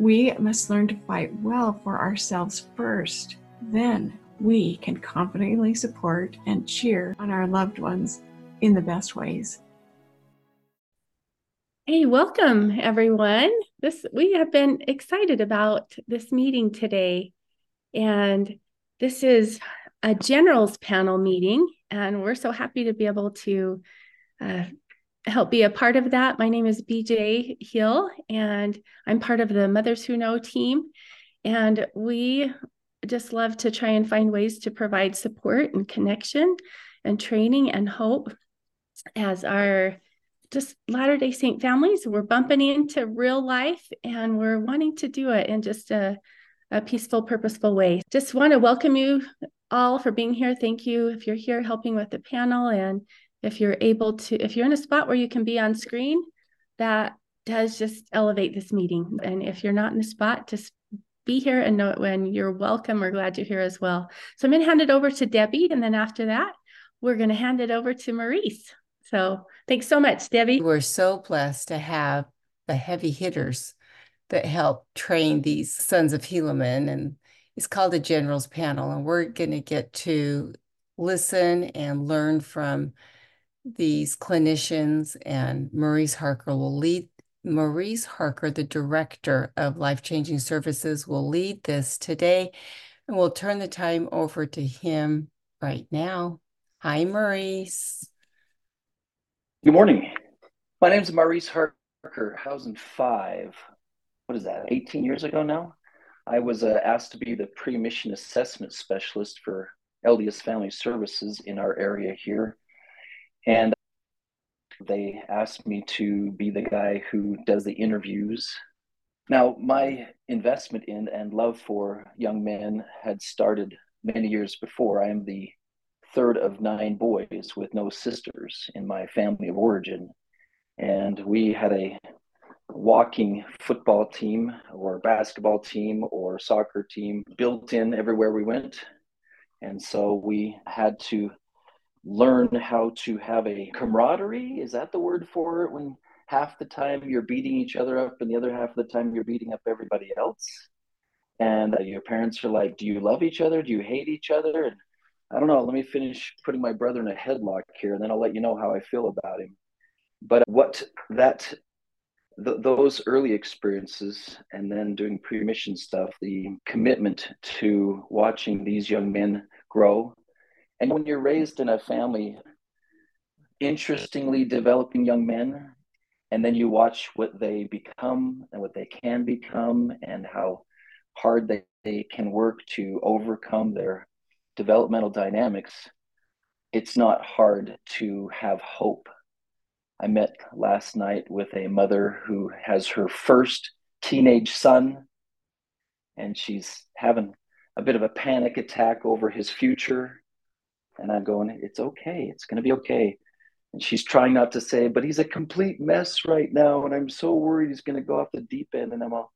we must learn to fight well for ourselves first. Then we can confidently support and cheer on our loved ones in the best ways. Hey, welcome everyone. This we have been excited about this meeting today. And this is a generals panel meeting, and we're so happy to be able to uh, help be a part of that. My name is BJ Hill, and I'm part of the Mothers Who Know team. And we just love to try and find ways to provide support and connection and training and hope as our just Latter day Saint families. We're bumping into real life and we're wanting to do it in just a a peaceful, purposeful way. Just want to welcome you all for being here. Thank you if you're here helping with the panel and if you're able to, if you're in a spot where you can be on screen, that does just elevate this meeting. And if you're not in a spot, just be here and know it when you're welcome. We're glad you're here as well. So I'm going to hand it over to Debbie. And then after that, we're going to hand it over to Maurice. So thanks so much, Debbie. We're so blessed to have the heavy hitters that help train these sons of Helaman. And it's called the generals panel. And we're going to get to listen and learn from these clinicians. And Maurice Harker will lead. Maurice Harker, the director of Life Changing Services, will lead this today. And we'll turn the time over to him right now. Hi, Maurice. Good morning. My name is Maurice Harker, Housing 5 what is that, 18 years ago now, I was uh, asked to be the pre mission assessment specialist for LDS Family Services in our area here. And they asked me to be the guy who does the interviews. Now, my investment in and love for young men had started many years before. I am the third of nine boys with no sisters in my family of origin. And we had a walking football team or basketball team or soccer team built in everywhere we went. And so we had to learn how to have a camaraderie. Is that the word for it? When half the time you're beating each other up and the other half of the time you're beating up everybody else. And uh, your parents are like, Do you love each other? Do you hate each other? And I don't know. Let me finish putting my brother in a headlock here, and then I'll let you know how I feel about him. But what that th- those early experiences and then doing pre-mission stuff the commitment to watching these young men grow and when you're raised in a family interestingly developing young men and then you watch what they become and what they can become and how hard they, they can work to overcome their developmental dynamics, it's not hard to have hope. I met last night with a mother who has her first teenage son, and she's having a bit of a panic attack over his future. And I'm going, it's okay. It's going to be okay. And she's trying not to say, but he's a complete mess right now. And I'm so worried he's going to go off the deep end. And I'm all,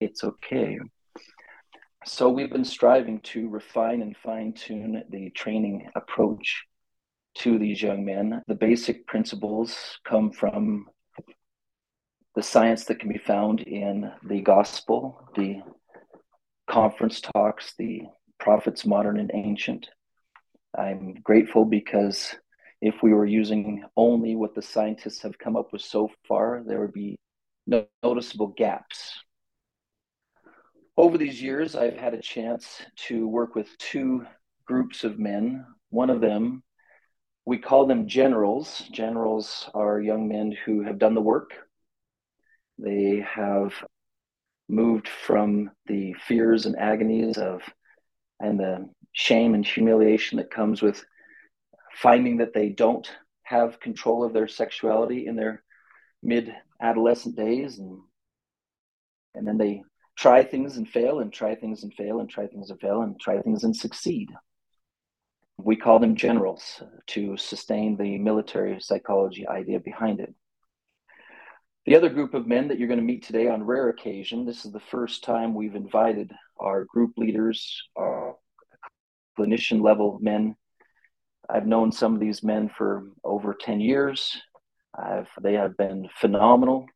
it's okay. So we've been striving to refine and fine tune the training approach to these young men. The basic principles come from the science that can be found in the gospel, the conference talks, the prophets, modern and ancient. I'm grateful because if we were using only what the scientists have come up with so far, there would be no noticeable gaps. Over these years, I've had a chance to work with two groups of men. One of them, we call them generals. Generals are young men who have done the work. They have moved from the fears and agonies of and the shame and humiliation that comes with finding that they don't have control of their sexuality in their mid adolescent days and and then they try things and fail and try things and fail and try things and fail and try things and succeed. We call them generals to sustain the military psychology idea behind it. The other group of men that you're going to meet today on rare occasion, this is the first time we've invited our group leaders, our clinician level men. I've known some of these men for over 10 years. I've, they have been phenomenal.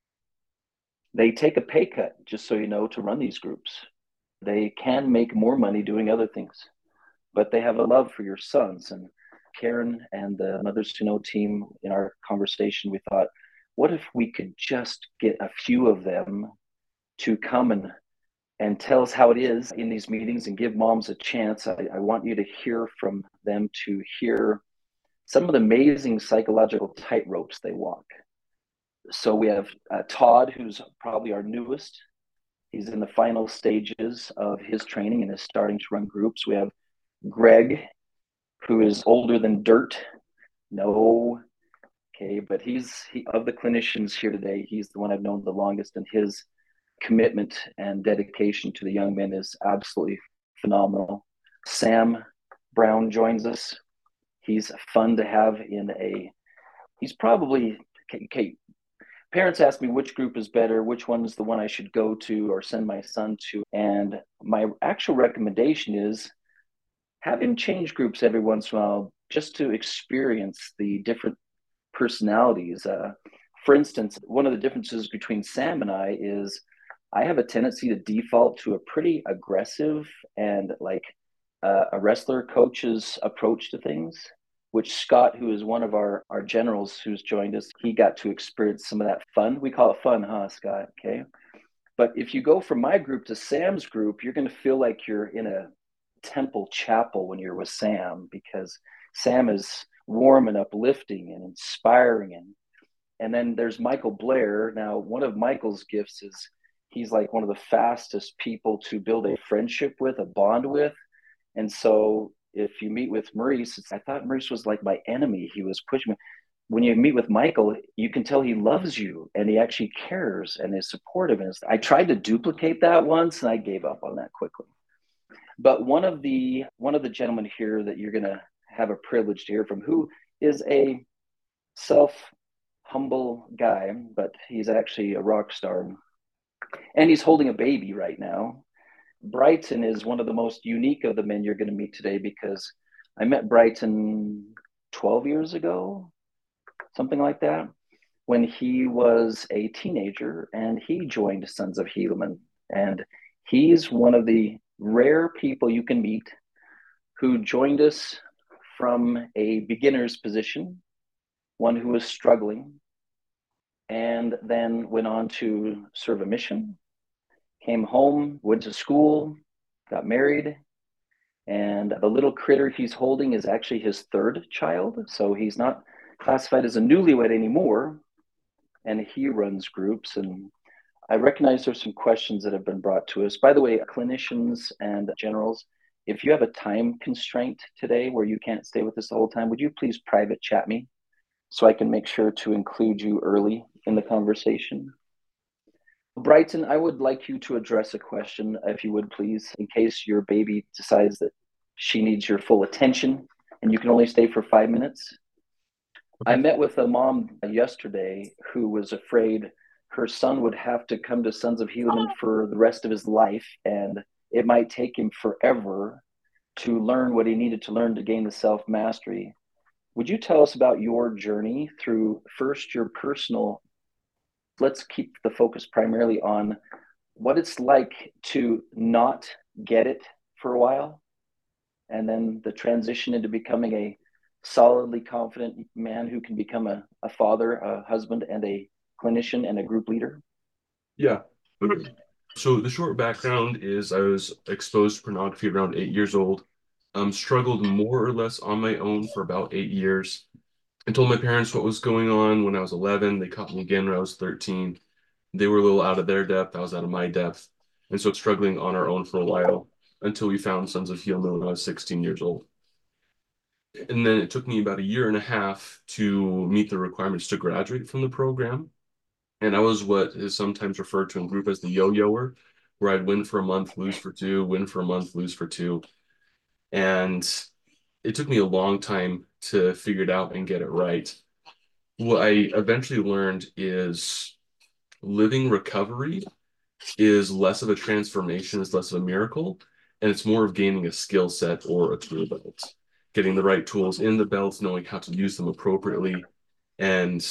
They take a pay cut, just so you know, to run these groups. They can make more money doing other things, but they have a love for your sons. And Karen and the Mothers Who Know team, in our conversation, we thought, what if we could just get a few of them to come and and tell us how it is in these meetings and give moms a chance. I, I, want you to hear from them to hear some of the amazing psychological tightropes they walk. So we have uh, Todd, who's probably our newest. He's in the final stages of his training and is starting to run groups. We have Greg, who is older than dirt. No Okay, but he's he, of the clinicians here today, he's the one I've known the longest, and his commitment and dedication to the young men is absolutely phenomenal. Sam Brown joins us. He's fun to have in a. He's probably okay. Parents ask me which group is better, which one is the one I should go to or send my son to, and my actual recommendation is have him change groups every once in a while just to experience the different personalities. Uh, for instance, one of the differences between Sam and I is I have a tendency to default to a pretty aggressive and like uh, a wrestler coach's approach to things, which Scott, who is one of our, our generals who's joined us, he got to experience some of that fun. We call it fun, huh, Scott? Okay. But if you go from my group to Sam's group, you're going to feel like you're in a temple chapel when you're with Sam because Sam is warm and uplifting and inspiring and and then there's Michael Blair. Now, one of Michael's gifts is he's like one of the fastest people to build a friendship with, a bond with. And so if you meet with Maurice, I thought Maurice was like my enemy. He was pushing me. When you meet with Michael, you can tell he loves you and he actually cares and is supportive. And I tried to duplicate that once and I gave up on that quickly. But one of the one of the gentlemen here that you're gonna have a privilege to hear from, who is a self humble guy, but he's actually a rock star. And he's holding a baby right now. Brighton is one of the most unique of the men you're going to meet today because I met Brighton 12 years ago, something like that, when he was a teenager and he joined Sons of Helaman. And he's one of the rare people you can meet who joined us from a beginner's position, one who was struggling, and then went on to serve a mission, came home, went to school, got married, and the little critter he's holding is actually his third child. So he's not classified as a newlywed anymore. And he runs groups. And I recognize there's some questions that have been brought to us. By the way, clinicians and generals, if you have a time constraint today where you can't stay with us the whole time, would you please private chat me so I can make sure to include you early in the conversation? Brighton, I would like you to address a question, if you would please, in case your baby decides that she needs your full attention and you can only stay for five minutes. I met with a mom yesterday who was afraid her son would have to come to Sons of Helaman oh. for the rest of his life and it might take him forever to learn what he needed to learn to gain the self mastery. Would you tell us about your journey through first your personal? Let's keep the focus primarily on what it's like to not get it for a while, and then the transition into becoming a solidly confident man who can become a, a father, a husband, and a clinician and a group leader? Yeah. So the short background is I was exposed to pornography around eight years old. Um, struggled more or less on my own for about eight years. I told my parents what was going on when I was 11. They caught me again when I was 13. They were a little out of their depth. I was out of my depth. And so struggling on our own for a while until we found Sons of Helaman when I was 16 years old. And then it took me about a year and a half to meet the requirements to graduate from the program and I was what is sometimes referred to in group as the yo-yoer, where I'd win for a month, lose for two, win for a month, lose for two. And it took me a long time to figure it out and get it right. What I eventually learned is living recovery is less of a transformation, is less of a miracle, and it's more of gaining a skill set or a tool belt, getting the right tools in the belt, knowing how to use them appropriately, and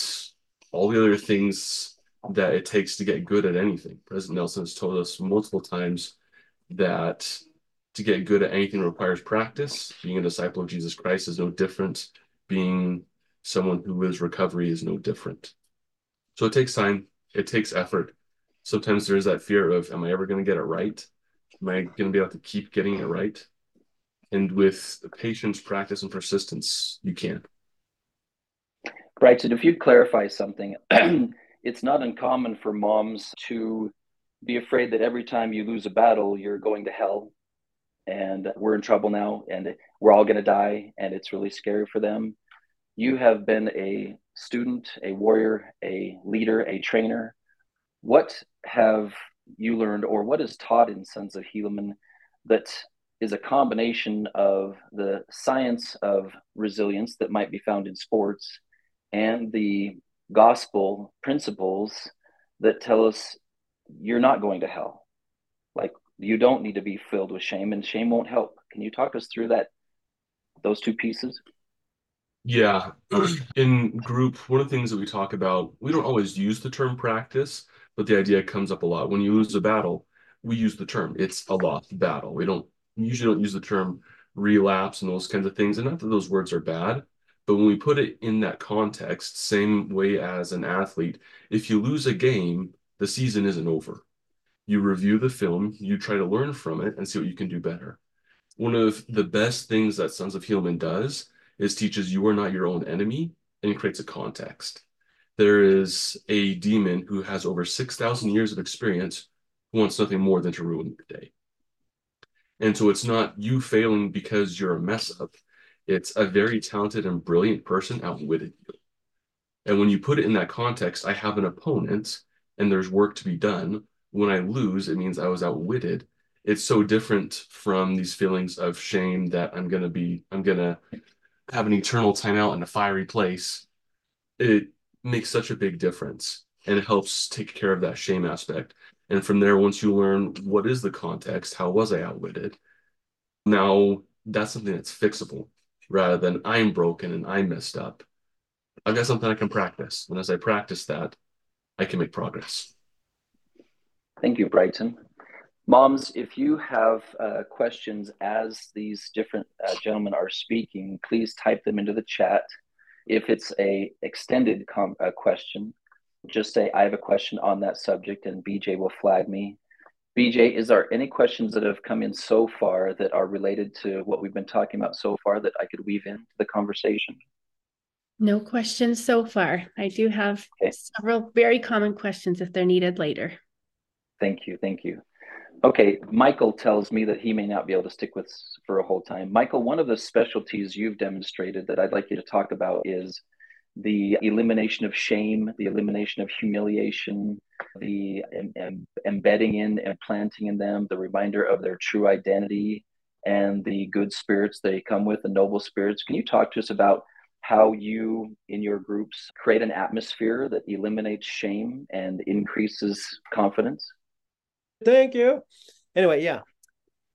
all the other things that it takes to get good at anything. President Nelson has told us multiple times that to get good at anything requires practice. Being a disciple of Jesus Christ is no different. Being someone who lives recovery is no different. So it takes time, it takes effort. Sometimes there's that fear of, am I ever going to get it right? Am I going to be able to keep getting it right? And with patience, practice, and persistence, you can. Right. So if you'd clarify something, it's not uncommon for moms to be afraid that every time you lose a battle, you're going to hell and we're in trouble now and we're all going to die and it's really scary for them. You have been a student, a warrior, a leader, a trainer. What have you learned or what is taught in Sons of Helaman that is a combination of the science of resilience that might be found in sports and the gospel principles that tell us you're not going to hell. Like you don't need to be filled with shame and shame won't help. Can you talk us through that those two pieces? Yeah. In group, one of the things that we talk about, we don't always use the term practice, but the idea comes up a lot. When you lose a battle, we use the term it's a lost battle. We don't usually don't use the term relapse and those kinds of things. And not that those words are bad, but when we put it in that context, same way as an athlete, if you lose a game, the season isn't over. You review the film, you try to learn from it and see what you can do better. One of the best things that Sons of Helaman does is teaches you are not your own enemy and creates a context. There is a demon who has over 6,000 years of experience who wants nothing more than to ruin your day. And so it's not you failing because you're a mess up it's a very talented and brilliant person outwitted you. And when you put it in that context, I have an opponent and there's work to be done. When I lose, it means I was outwitted. It's so different from these feelings of shame that I'm to be, I'm to have an eternal timeout in a fiery place. It makes such a big difference and it helps take care of that shame aspect. And from there, once you learn what is the context, how was I outwitted? Now that's something that's fixable rather than I'm broken and I messed up. I've got something I can practice. And as I practice that, I can make progress. Thank you, Brighton. Moms, if you have uh, questions as these different uh, gentlemen are speaking, please type them into the chat. If it's a extended com- uh, question, just say I have a question on that subject, and BJ will flag me. BJ, is there any questions that have come in so far that are related to what we've been talking about so far that I could weave into the conversation? No questions so far. I do have okay. several very common questions if they're needed later. Thank you. Thank you. Okay, Michael tells me that he may not be able to stick with for a whole time. Michael, one of the specialties you've demonstrated that I'd like you to talk about is the elimination of shame, the elimination of humiliation, the em- em- embedding in and planting in them the reminder of their true identity and the good spirits they come with, the noble spirits. Can you talk to us about how you in your groups create an atmosphere that eliminates shame and increases confidence? Thank you. Anyway, yeah.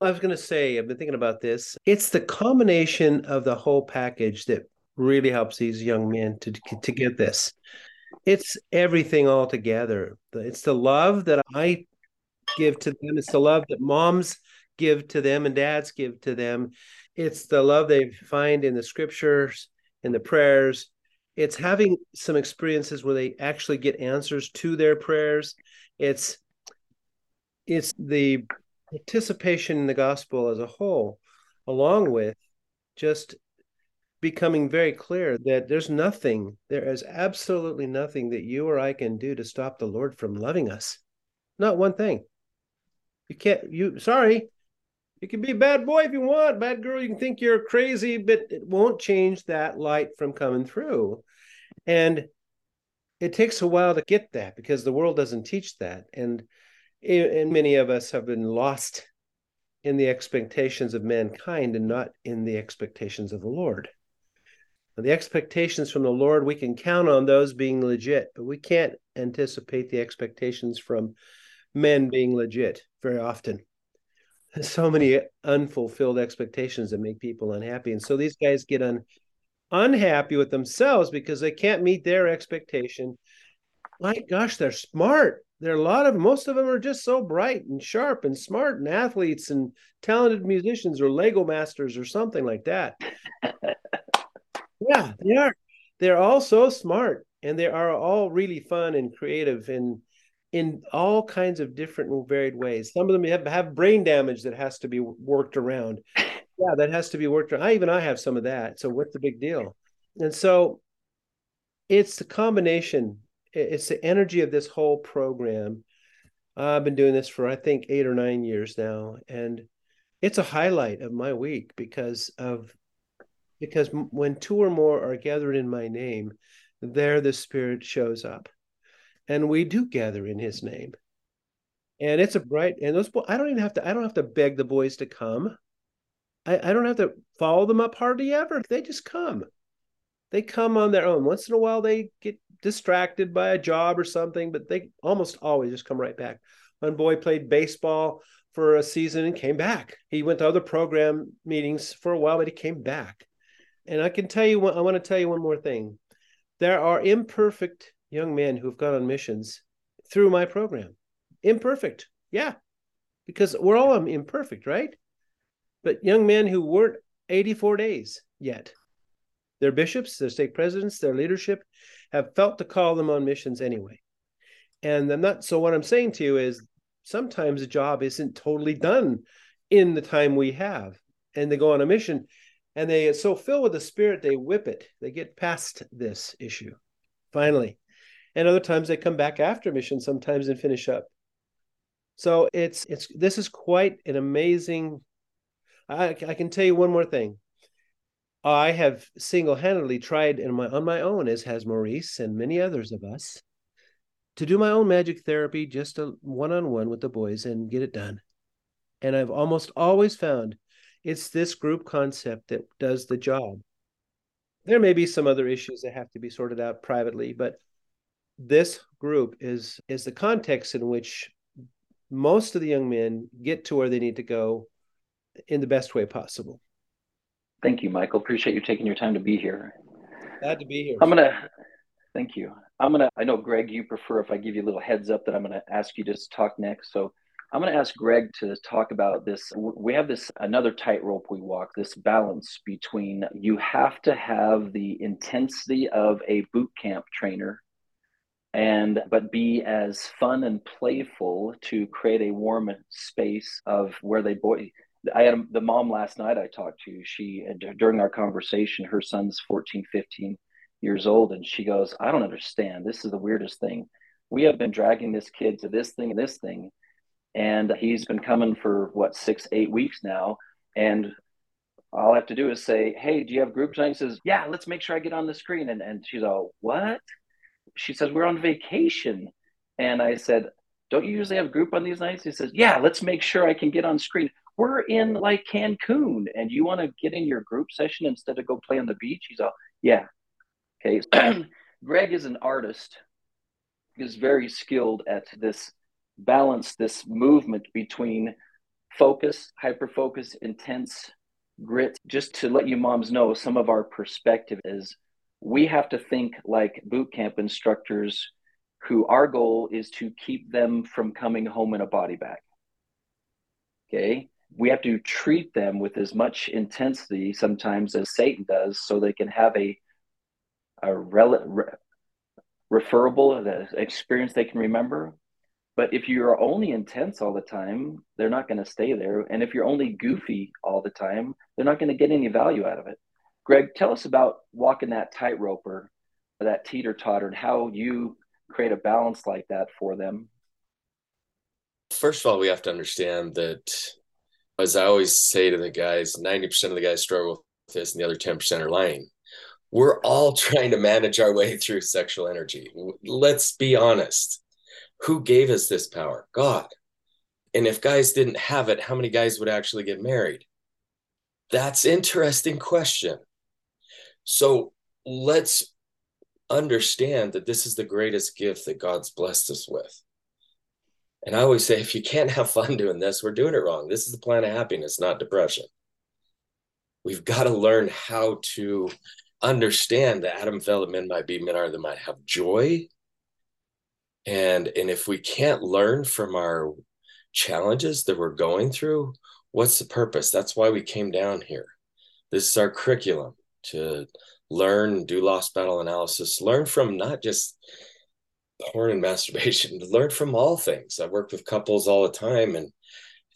I was going to say, I've been thinking about this. It's the combination of the whole package that really helps these young men to to get this. It's everything all together. It's the love that I give to them. It's the love that moms give to them and dads give to them. It's the love they find in the scriptures, in the prayers. It's having some experiences where they actually get answers to their prayers. It's it's the participation in the gospel as a whole, along with just becoming very clear that there's nothing, there is absolutely nothing that you or I can do to stop the Lord from loving us. Not one thing. You can't, you, sorry, you can be a bad boy if you want, bad girl, you can think you're crazy, but it won't change that light from coming through. And it takes a while to get that because the world doesn't teach that. And, and many of us have been lost in the expectations of mankind and not in the expectations of the Lord the expectations from the Lord, we can count on those being legit, but we can't anticipate the expectations from men being legit very often. There's so many unfulfilled expectations that make people unhappy. And so these guys get un, unhappy with themselves because they can't meet their expectation. My gosh, they're smart. There are a lot of most of them are just so bright and sharp and smart and athletes and talented musicians or Lego masters or something like that. Yeah, they are. They're all so smart and they are all really fun and creative and in all kinds of different and varied ways. Some of them have, have brain damage that has to be worked around. Yeah, that has to be worked around. I even I have some of that. So what's the big deal? And so it's the combination, it's the energy of this whole program. I've been doing this for I think eight or nine years now, and it's a highlight of my week because of because when two or more are gathered in my name, there the Spirit shows up. And we do gather in his name. And it's a bright, and those, I don't even have to, I don't have to beg the boys to come. I, I don't have to follow them up hardly ever. They just come. They come on their own. Once in a while, they get distracted by a job or something, but they almost always just come right back. One boy played baseball for a season and came back. He went to other program meetings for a while, but he came back. And I can tell you, I want to tell you one more thing. There are imperfect young men who've gone on missions through my program. Imperfect, yeah, because we're all um, imperfect, right? But young men who weren't 84 days yet, their bishops, their stake presidents, their leadership have felt to call them on missions anyway. And I'm not, so what I'm saying to you is sometimes the job isn't totally done in the time we have. And they go on a mission and they get so filled with the spirit they whip it they get past this issue finally and other times they come back after mission sometimes and finish up so it's it's this is quite an amazing i, I can tell you one more thing i have single-handedly tried in my on my own as has maurice and many others of us to do my own magic therapy just a one-on-one with the boys and get it done and i've almost always found it's this group concept that does the job. There may be some other issues that have to be sorted out privately, but this group is is the context in which most of the young men get to where they need to go in the best way possible. Thank you, Michael. Appreciate you taking your time to be here. Glad to be here. I'm gonna thank you. I'm gonna I know Greg, you prefer if I give you a little heads up that I'm gonna ask you to talk next. So I'm going to ask Greg to talk about this. We have this another tightrope we walk, this balance between you have to have the intensity of a boot camp trainer and but be as fun and playful to create a warm space of where they boy I had the mom last night I talked to. She during our conversation, her son's 14, 15 years old, and she goes, "I don't understand. This is the weirdest thing. We have been dragging this kid to this thing and this thing, and he's been coming for what six, eight weeks now. And all I have to do is say, "Hey, do you have group tonight?" He says, "Yeah, let's make sure I get on the screen." And and she's all, "What?" She says, "We're on vacation," and I said, "Don't you usually have group on these nights?" He says, "Yeah, let's make sure I can get on screen." We're in like Cancun, and you want to get in your group session instead of go play on the beach? He's all, "Yeah." Okay, Greg is an artist. He's very skilled at this balance, this movement between focus, hyper focus, intense grit. Just to let you moms know, some of our perspective is we have to think like boot camp instructors who our goal is to keep them from coming home in a body bag. Okay. We have to treat them with as much intensity sometimes as Satan does so they can have a, a rel- re- referable uh, experience they can remember but if you're only intense all the time, they're not going to stay there. And if you're only goofy all the time, they're not going to get any value out of it. Greg, tell us about walking that tightrope or that teeter totter and how you create a balance like that for them. First of all, we have to understand that, as I always say to the guys, 90% of the guys struggle with this and the other 10% are lying. We're all trying to manage our way through sexual energy. Let's be honest who gave us this power? God. And if guys didn't have it, how many guys would actually get married? That's interesting question. So let's understand that this is the greatest gift that God's blessed us with. And I always say, if you can't have fun doing this, we're doing it wrong. This is the plan of happiness, not depression. We've got to learn how to understand that Adam fell that men might be, men are that might have joy and and if we can't learn from our challenges that we're going through what's the purpose that's why we came down here this is our curriculum to learn do lost battle analysis learn from not just porn and masturbation learn from all things i work with couples all the time and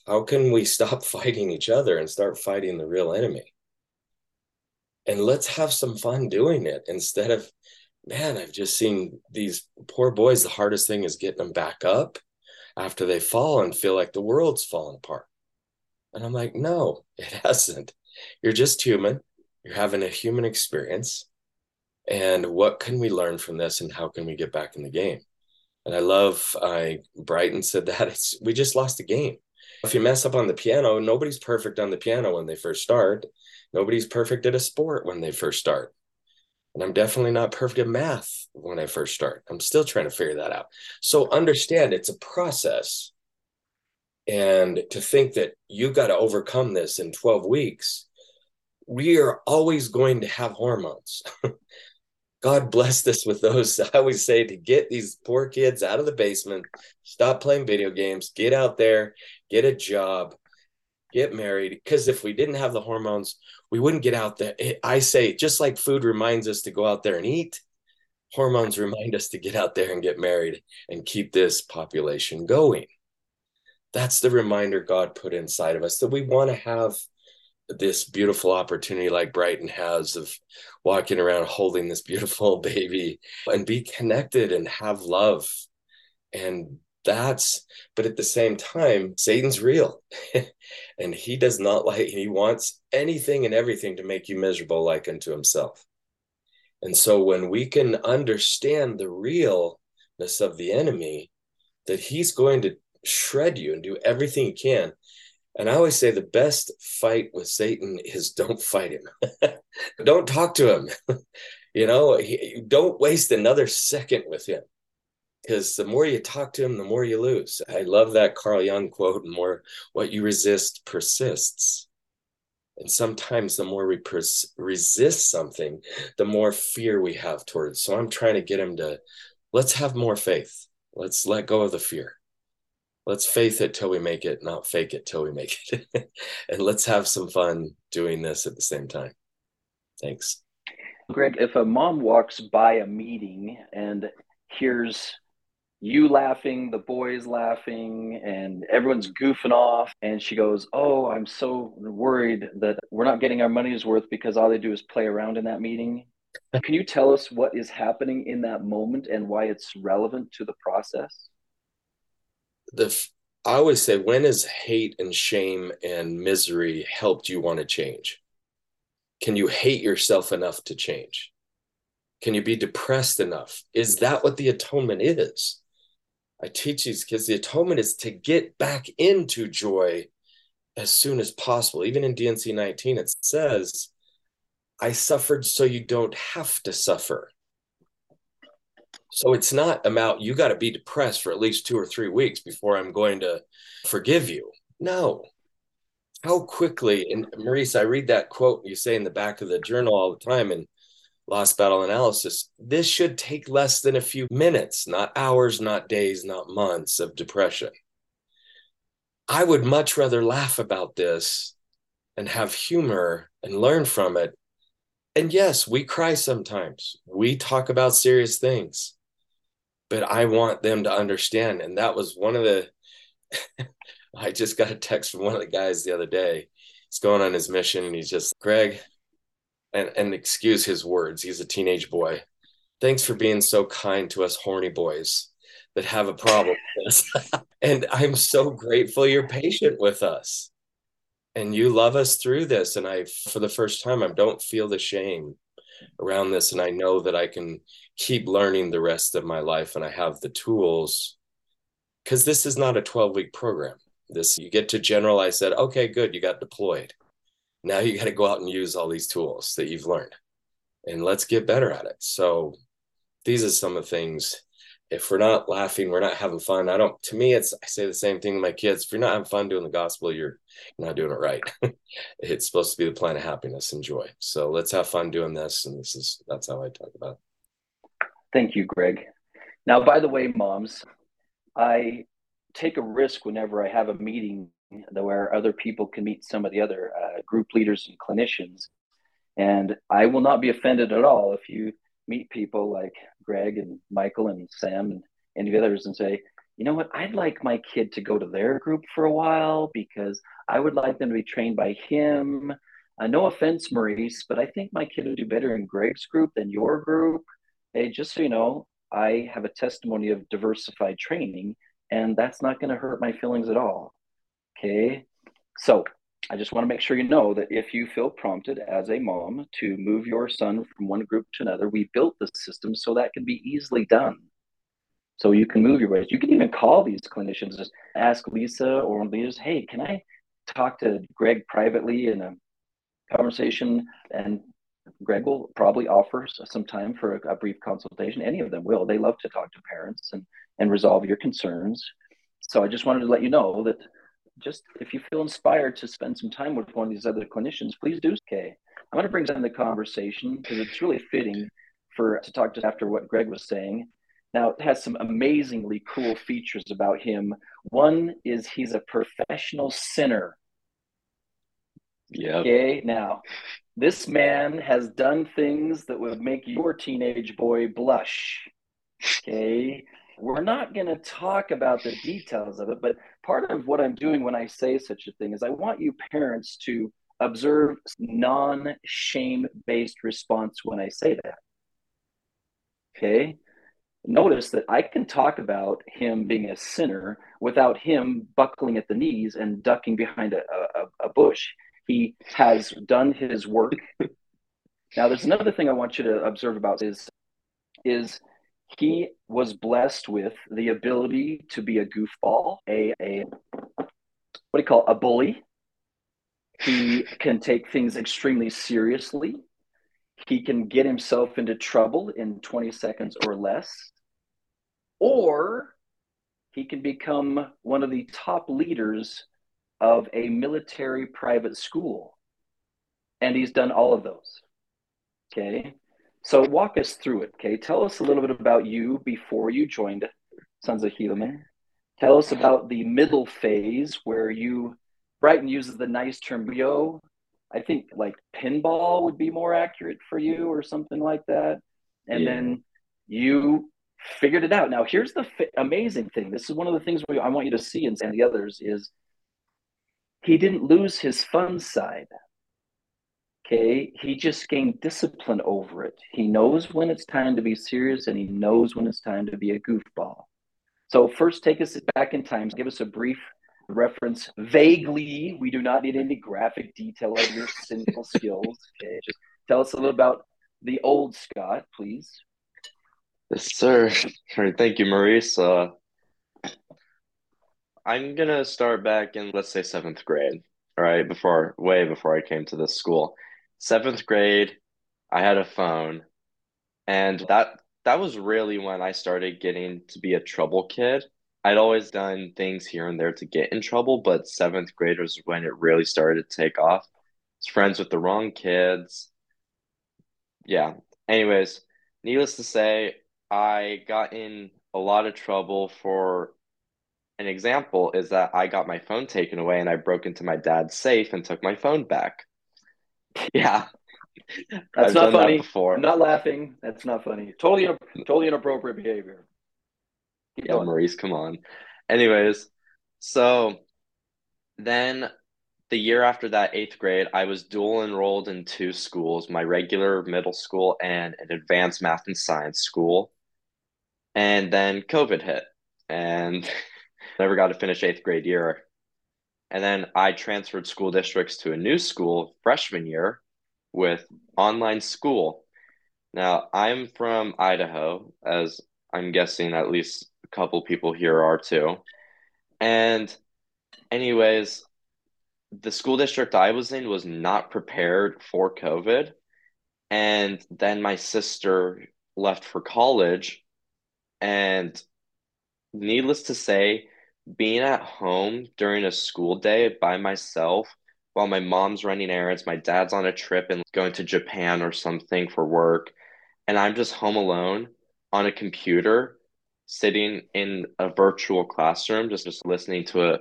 how can we stop fighting each other and start fighting the real enemy and let's have some fun doing it instead of man, I've just seen these poor boys. The hardest thing is getting them back up after they fall and feel like the world's falling apart. And I'm like, no, it hasn't. You're just human. You're having a human experience. And what can we learn from this and how can we get back in the game? And I love I Brighton said that it's we just lost a game. If you mess up on the piano, nobody's perfect on the piano when they first start. Nobody's perfect at a sport when they first start. And I'm definitely not perfect at math when I first start. I'm still trying to figure that out. So understand it's a process. And to think that you got to overcome this in 12 weeks, we are always going to have hormones. God blessed us with those. I always say to get these poor kids out of the basement, stop playing video games, get out there, get a job, get married. Because if we didn't have the hormones, we wouldn't get out there. I say, just like food reminds us to go out there and eat, hormones remind us to get out there and get married and keep this population going. That's the reminder God put inside of us that we want to have this beautiful opportunity like Brighton has of walking around holding this beautiful baby and be connected and have love. And that's but at the same time satan's real. And he does not like he wants anything and everything to make you miserable like unto himself. And so when we can understand the realness of the enemy that he's going to shred you and do everything he can and i always say the best fight with satan is don't fight him don't talk to him you know he, don't waste another second with him because the more you talk to him, the more you lose. I love that Carl Jung quote, more what you resist persists. And sometimes the more we pers- resist something, the more fear we have towards. So I'm trying to get him to let's have more faith. Let's let go of the fear. Let's faith it till we make it, not fake it till we make it. and let's have some fun doing this at the same time. Thanks. Greg, if a mom walks by a meeting and hears you laughing, the boys laughing, and everyone's goofing off. And she goes, Oh, I'm so worried that we're not getting our money's worth because all they do is play around in that meeting. Can you tell us what is happening in that moment and why it's relevant to the process? The I always say, when has hate and shame and misery helped you want to change? Can you hate yourself enough to change? Can you be depressed enough? Is that what the atonement is? I teach these kids the atonement is to get back into joy as soon as possible. Even in D&C 19, it says, I suffered so you don't have to suffer. So it's not about you got to be depressed for at least two or three weeks before I'm going to forgive you. No. How quickly, and Maurice, I read that quote you say in the back of the journal all the time in Lost Battle Analysis. This should take less than a few minutes, not hours, not days, not months of depression. I would much rather laugh about this and have humor and learn from it. And yes, we cry sometimes. We talk about serious things but I want them to understand. And that was one of the, I just got a text from one of the guys the other day. He's going on his mission and he's just, Greg, and, and excuse his words, he's a teenage boy. Thanks for being so kind to us horny boys that have a problem and I'm so grateful you're patient with us and you love us through this. And I, for the first time, I don't feel the shame around this. And I know that I can keep learning the rest of my life and I have the tools because this is not a 12 week program. This you get to general. I said, okay, good, you got deployed. Now you got to go out and use all these tools that you've learned and let's get better at it. So these are some of the things. If we're not laughing, we're not having fun. I don't, to me, it's, I say the same thing to my kids. If you're not having fun doing the gospel, you're, not doing it right. it's supposed to be the plan of happiness and joy. So let's have fun doing this. And this is, that's how I talk about it. Thank you, Greg. Now, by the way, moms, I take a risk whenever I have a meeting where other people can meet some of the other uh, group leaders and clinicians. And I will not be offended at all if you meet people like Greg and Michael and Sam and any others and say, you know what, I'd like my kid to go to their group for a while because I would like them to be trained by him. Uh, no offense, Maurice, but I think my kid would do better in Greg's group than your group hey, just so you know, I have a testimony of diversified training, and that's not going to hurt my feelings at all. Okay. So I just want to make sure you know that if you feel prompted as a mom to move your son from one group to another, we built the system so that can be easily done. So you can move your ways. You can even call these clinicians, just ask Lisa or leaders, hey, can I talk to Greg privately in a conversation and Greg will probably offer some time for a, a, brief consultation. Any of them will. They love to talk to parents and, and resolve your concerns. So I just wanted to let you know that just if you feel inspired to spend some time with one of these other clinicians, please do. Okay. I'm going to bring in the conversation because it's really fitting for to talk just after what Greg was saying. Now, it has some amazingly cool features about him. One is he's a professional sinner. Yeah. Okay. Now, this man has done things that would make your teenage boy blush. Okay. We're not going to talk about the details of it, but part of what I'm doing when I say such a thing is I want you parents to observe non shame based response when I say that. Okay. Notice that I can talk about him being a sinner without him buckling at the knees and ducking behind a, a, a bush. He has done his work. now, there's another thing I want you to observe about is is he was blessed with the ability to be a goofball, a, a what do you call it, a bully. He can take things extremely seriously. He can get himself into trouble in 20 seconds or less. Or he can become one of the top leaders of a military private school. And he's done all of those. Okay. So walk us through it. Okay. Tell us a little bit about you before you joined Sons of Helaman. Tell us about the middle phase where you, Brighton uses the nice term yo. I think like pinball would be more accurate for you or something like that. And yeah. then you figured it out. Now, here's the f- amazing thing. This is one of the things we, I want you to see and, and the others is he didn't lose his fun side. Okay, he just gained discipline over it. He knows when it's time to be serious and he knows when it's time to be a goofball. So, first, take us back in time, give us a brief reference vaguely. We do not need any graphic detail of your sinful skills. Okay, just tell us a little about the old Scott, please. Yes, sir. Thank you, Maurice. Uh, I'm gonna start back in, let's say, seventh grade. All right, before way before I came to this school. Seventh grade, I had a phone, and that that was really when I started getting to be a trouble kid. I'd always done things here and there to get in trouble, but seventh grade was when it really started to take off. Friends with the wrong kids. Yeah. Anyways, needless to say, I got in a lot of trouble for an example is that I got my phone taken away and I broke into my dad's safe and took my phone back. Yeah. That's I've not funny. That before. I'm not laughing. That's not funny. Totally, totally inappropriate behavior. Keep yeah, going. Maurice, come on. Anyways, so then the year after that, eighth grade, I was dual enrolled in two schools my regular middle school and an advanced math and science school. And then COVID hit and never got to finish eighth grade year. And then I transferred school districts to a new school freshman year with online school. Now, I'm from Idaho, as I'm guessing at least a couple people here are too. And, anyways, the school district I was in was not prepared for COVID. And then my sister left for college. And needless to say, being at home during a school day by myself while my mom's running errands, my dad's on a trip and going to Japan or something for work, and I'm just home alone on a computer sitting in a virtual classroom just, just listening to a,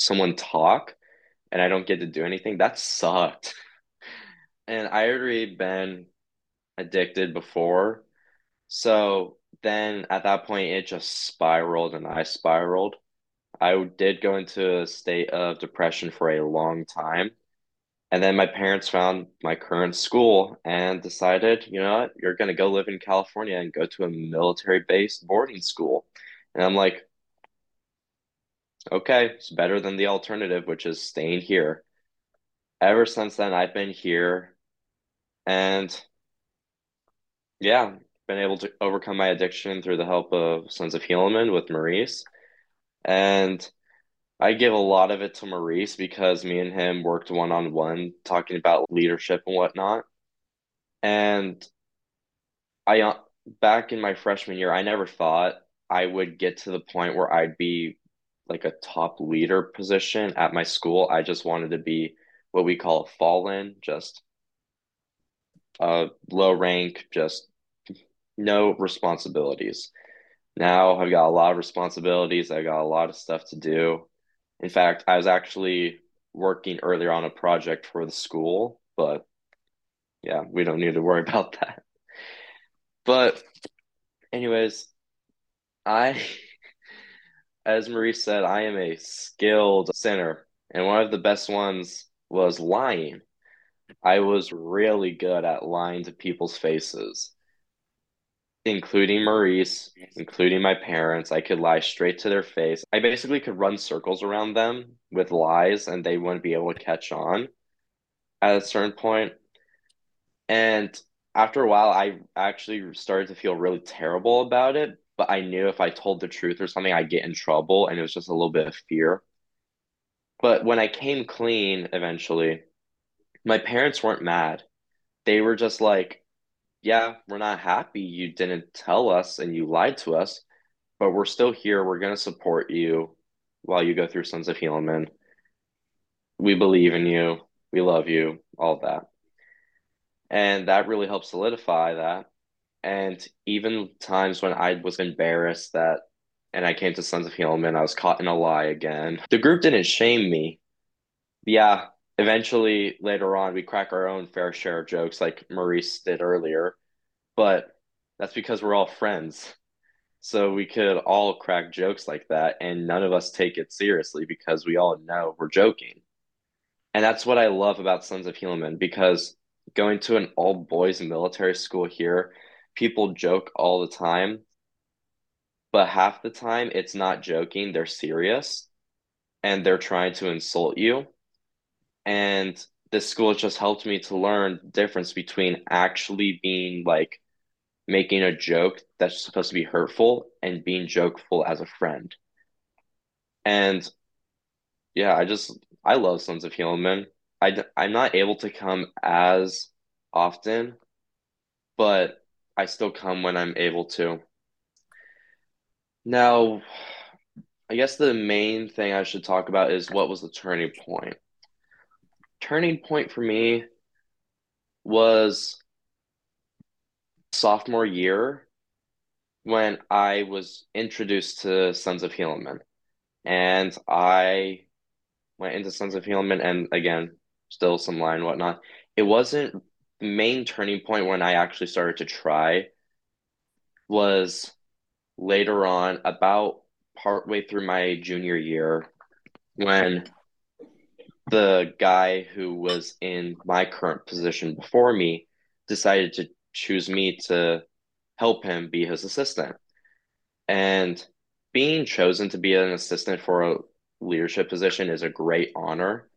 someone talk and I don't get to do anything, that sucked. And I already been addicted before. So then at that point, it just spiraled and I spiraled. I did go into a state of depression for a long time. And then my parents found my current school and decided, you know what, you're going to go live in California and go to a military based boarding school. And I'm like, okay, it's better than the alternative, which is staying here. Ever since then, I've been here and yeah, been able to overcome my addiction through the help of Sons of Helaman with Maurice. And I give a lot of it to Maurice because me and him worked one on one talking about leadership and whatnot. And I, uh, back in my freshman year, I never thought I would get to the point where I'd be like a top leader position at my school. I just wanted to be what we call a fallen, just a low rank, just no responsibilities. Now I've got a lot of responsibilities. I got a lot of stuff to do. In fact, I was actually working earlier on a project for the school, but yeah, we don't need to worry about that. But anyways, I as Marie said, I am a skilled sinner, and one of the best ones was lying. I was really good at lying to people's faces including Maurice, including my parents. I could lie straight to their face. I basically could run circles around them with lies and they wouldn't be able to catch on at a certain point. And after a while, I actually started to feel really terrible about it. But I knew if I told the truth or something, I'd get in trouble. And it was just a little bit of fear. But when I came clean eventually, my parents weren't mad. They were just like, yeah, we're not happy you didn't tell us and you lied to us, but we're still here. We're going to support you while you go through Sons of Helaman. We believe in you. We love you, all that. And that really helped solidify that. And even times when I was embarrassed that, and I came to Sons of Helaman, I was caught in a lie again. The group didn't shame me. Yeah, eventually later on we crack our own fair share of jokes like Maurice did earlier, but that's because we're all friends. So we could all crack jokes like that and none of us take it seriously because we all know we're joking. And that's what I love about Sons of Helaman because going to an all boys military school here, people joke all the time. But half the time it's not joking, they're serious. and they're trying to insult you. And this school has just helped me to learn the difference between actually being like making a joke that's supposed to be hurtful and being jokeful as a friend. And yeah, I just I love Sons of Helaman. I I'm not able to come as often, but I still come when I'm able to. Now, I guess the main thing I should talk about is what was the turning point. Turning point for me was sophomore year when I was introduced to Sons of Helaman. And I went into Sons of Helaman and again, still some line whatnot. It wasn't the main turning point when I actually started to try was later on about partway through my junior year when the guy who was in my current position before me decided to choose me to help him be his assistant. And being chosen to be an assistant for a leadership position is a great honor.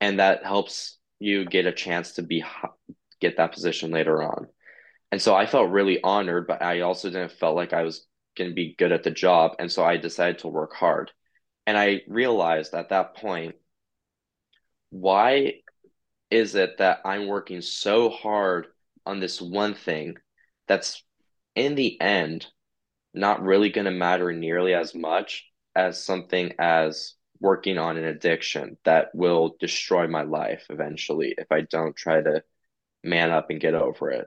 And that helps you get a chance to be get that position later on. And so I felt really honored, but I also didn't felt like I was going to be good at the job. And so I decided to work hard. And I realized at that point, why is it that I'm working so hard on this one thing that's in the end not really going to matter nearly as much as something as working on an addiction that will destroy my life eventually if I don't try to man up and get over it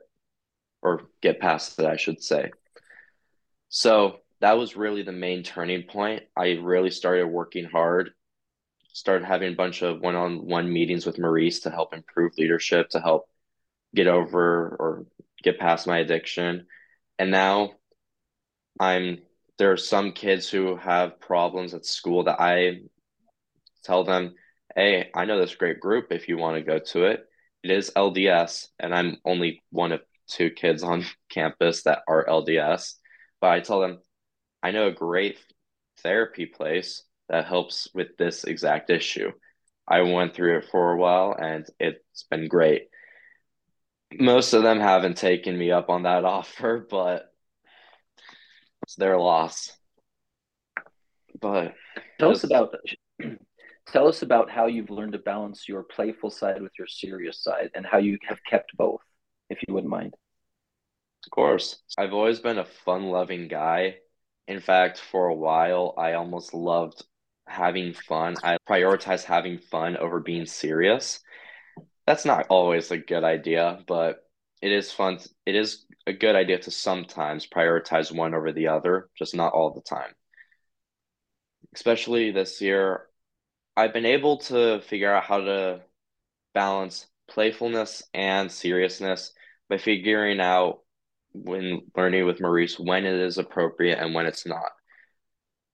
or get past it, I should say. So that was really the main turning point. I really started working hard, started having a bunch of one on one meetings with Maurice to help improve leadership, to help get over or get past my addiction. And now I'm there are some kids who have problems at school that I tell them, "Hey, I know this great group if you want to go to it. It is LDS, and I'm only one of two kids on campus that are LDS. But I tell them, I know a great therapy place that helps with this exact issue. I went through it for a while and it's been great most of them haven't taken me up on that offer, but it's their loss. But tell us about tell us about how you've learned to balance your playful side with your serious side and how you have kept both, if you wouldn't mind. Of course. I've always been a fun-loving guy. In fact, for a while I almost loved having fun. I prioritize having fun over being serious that's not always a good idea, but it is fun. It is a good idea to sometimes prioritize one over the other, just not all the time. Especially this year, I've been able to figure out how to balance playfulness and seriousness by figuring out when learning with Maurice when it is appropriate and when it's not.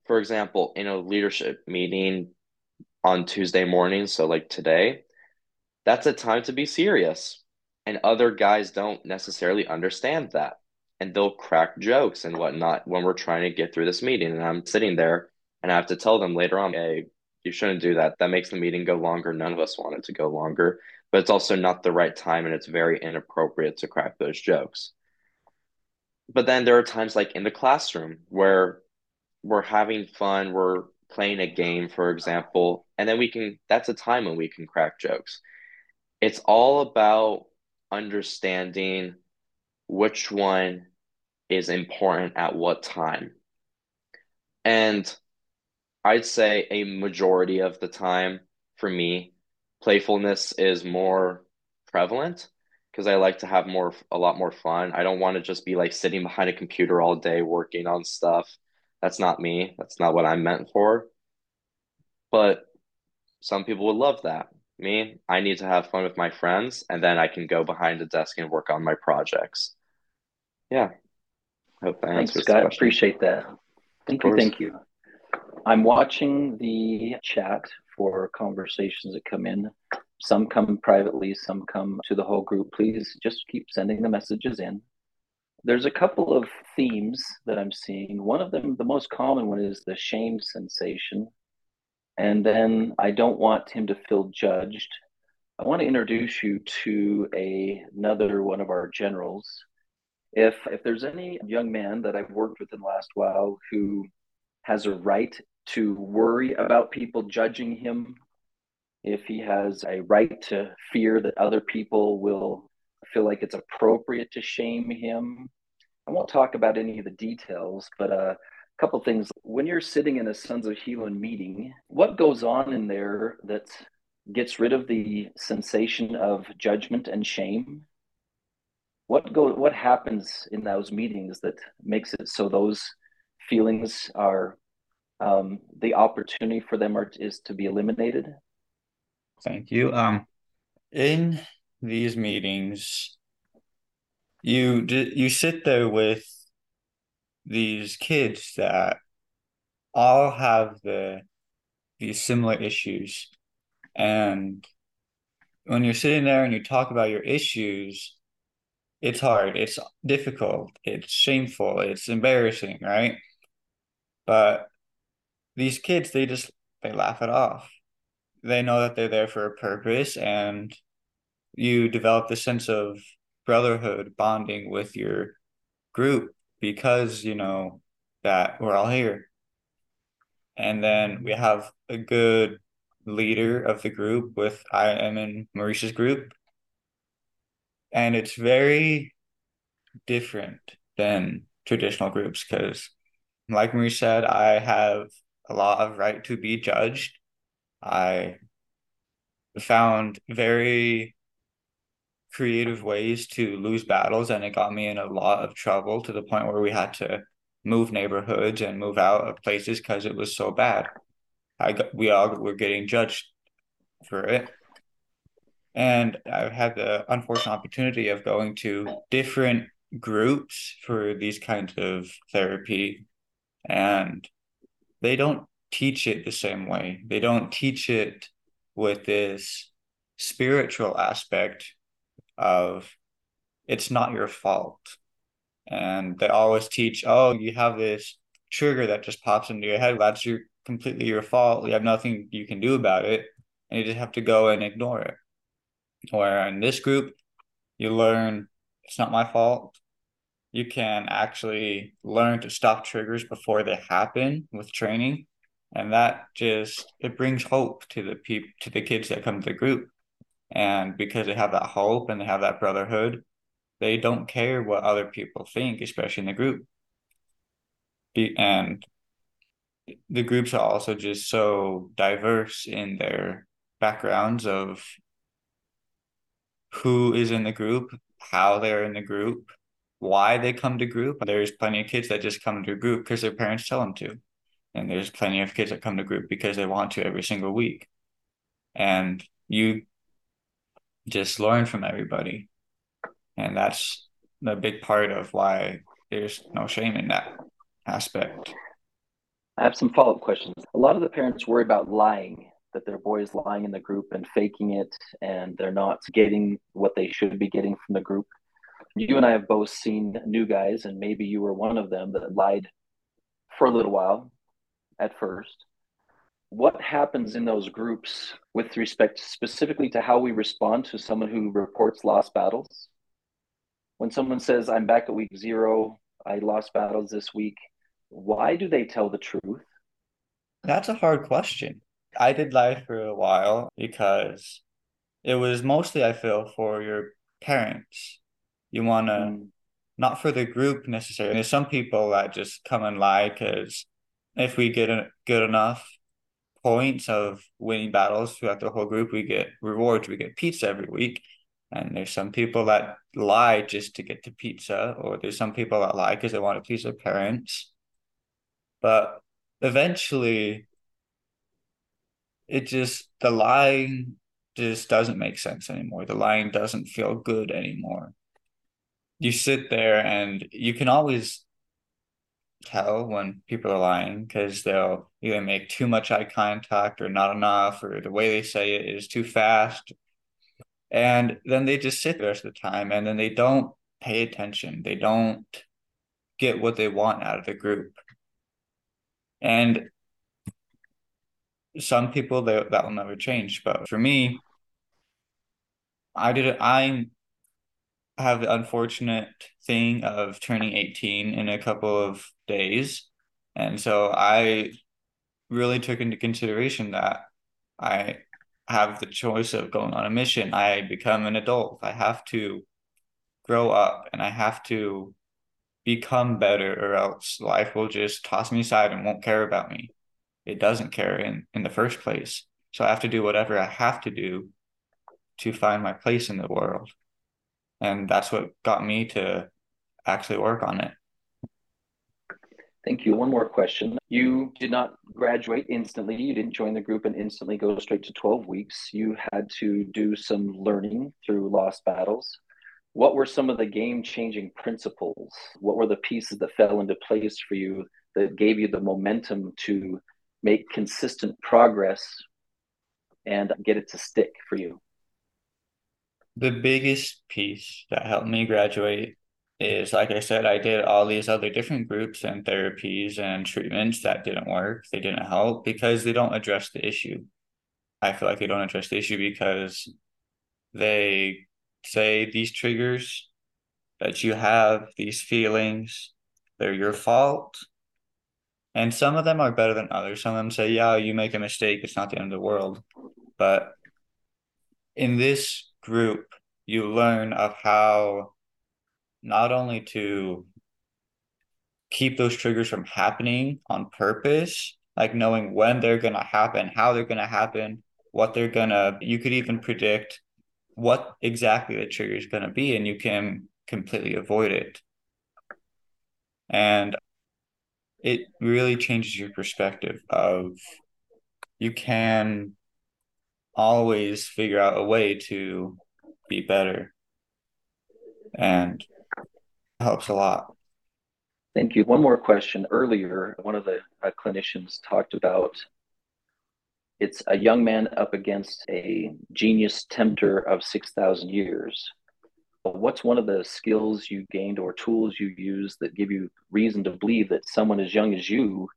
For example, in a leadership meeting on Tuesday morning, so like today, that's a time to be serious. And other guys don't necessarily understand that. And they'll crack jokes and whatnot when we're trying to get through this meeting. And I'm sitting there and I have to tell them later on, hey, you shouldn't do that. That makes the meeting go longer. None of us want it to go longer, but it's also not the right time and it's very inappropriate to crack those jokes. But then there are times like in the classroom where we're having fun, we're playing a game, for example, and then we can, that's a time when we can crack jokes it's all about understanding which one is important at what time. And I'd say a majority of the time for me, playfulness is more prevalent because I like to have more a lot more fun. I don't want to just be like sitting behind a computer all day working on stuff. That's not me. That's not what I'm meant for. But some people would love that me, I need to have fun with my friends, and then I can go behind the desk and work on my projects. Yeah. Hope that Thanks, Scott. Appreciate that. Thank you. Thank you. I'm watching the chat for conversations that come in. Some come privately, some come to the whole group. Please just keep sending the messages in. There's a couple of themes that I'm seeing. One of them, the most common one, is the shame sensation And then I don't want him to feel judged. I want to introduce you to a, another one of our generals. If if there's any young man that I've worked with in the last while who has a right to worry about people judging him, if he has a right to fear that other people will feel like it's appropriate to shame him, I won't talk about any of the details, but uh, a couple things. When you're sitting in a Sons of Helaman meeting, what goes on in there that gets rid of the sensation of judgment and shame? What go what happens in those meetings that makes it so those feelings are um, the opportunity for them are, is to be eliminated? Thank you. Um, in these meetings, you you sit there with these kids that all have the these similar issues. And when you're sitting there and you talk about your issues it's hard it's difficult it's shameful it's embarrassing right? But these kids they just they laugh it off. They know that they're there for a purpose and you develop the sense of brotherhood bonding with your group because you know that we're all here. And then we have a good leader of the group with i am in maurice's group. And it's very different than traditional groups because like maurice said i have a lot of right to be judged. I found very creative ways to lose battles and it got me in a lot of trouble to the point where we had to move neighborhoods and move out of places because it was so bad. I got, we all were getting judged for it. And i've had the unfortunate opportunity of going to different groups for these kinds of therapy and they don't teach it the same way. They don't teach it with this spiritual aspect of it's not your fault. And they always teach, oh, you have this trigger that just pops into your head. That's your completely your fault. You have nothing you can do about it. And you just have to go and ignore it. Where in this group, you learn it's not my fault. You can actually learn to stop triggers before they happen with training. And that just it brings hope to the people to the kids that come to the group and because they have that hope and they have that brotherhood, they don't care what other people think, especially in the group. And the groups are also just so diverse in their backgrounds of who is in the group, how they're in the group, why they come to group. There's plenty of kids that just come to group because their parents tell them to. And there's plenty of kids that come to group because they want to every single week. And you just learn from everybody. And that's the big part of why there's no shame in that aspect. I have some follow up questions. A lot of the parents worry about lying, that their boy is lying in the group and faking it, and they're not getting what they should be getting from the group. You and I have both seen new guys, and maybe you were one of them that lied for a little while at first what happens in those groups with respect specifically to how we respond to someone who reports lost battles? When someone says, I'm back at week zero, I lost battles this week, why do they tell the truth? That's a hard question. I did lie for a while because it was mostly, I feel, for your parents. You want to, mm. not for the group necessarily. There's some people that just come and lie because if we get good enough, points of winning battles throughout the whole group. We get rewards. We get pizza every week. And there's some people that lie just to get the pizza, or there's some people that lie because they want to please their parents. But eventually, it just, the lying just doesn't make sense anymore. The lying doesn't feel good anymore. You sit there and you can always tell when people are lying because they'll either make too much eye contact or not enough, or the way they say it is too fast. And then they just sit the rest of the time and then they don't pay attention. They don't get what they want out of the group. And some people that that will never change, but for me, I did it. I have the unfortunate thing of turning 18 in a couple of days. And so I really took into consideration that I have the choice of going on a mission. I become an adult. I have to grow up and I have to become better or else life will just toss me aside and won't care about me. It doesn't care in, in the first place. So I have to do whatever I have to do to find my place in the world. And that's what got me to actually work on it. Thank you. One more question. You did not graduate instantly. You didn't join the group and instantly go straight to 12 weeks. You had to do some learning through lost battles. What were some of the game changing principles? What were the pieces that fell into place for you that gave you the momentum to make consistent progress and get it to stick for you? The biggest piece that helped me graduate is like I said, I did all these other different groups and therapies and treatments that didn't work. They didn't help because they don't address the issue. I feel like they don't address the issue because they say these triggers that you have, these feelings, they're your fault. And some of them are better than others. Some of them say, yeah, you make a mistake, it's not the end of the world. But in this group, you learn of how not only to keep those triggers from happening on purpose, like knowing when they're going to happen, how they're going to happen, what they're going to, you could even predict what exactly the trigger is going to be, and you can completely avoid it. And it really changes your perspective of you can always figure out a way to be better. And helps a lot. Thank you. One more question. Earlier, one of the uh, clinicians talked about it's a young man up against a genius tempter of 6,000 years. What's one of the skills you gained or tools you use that give you reason to believe that someone as young as you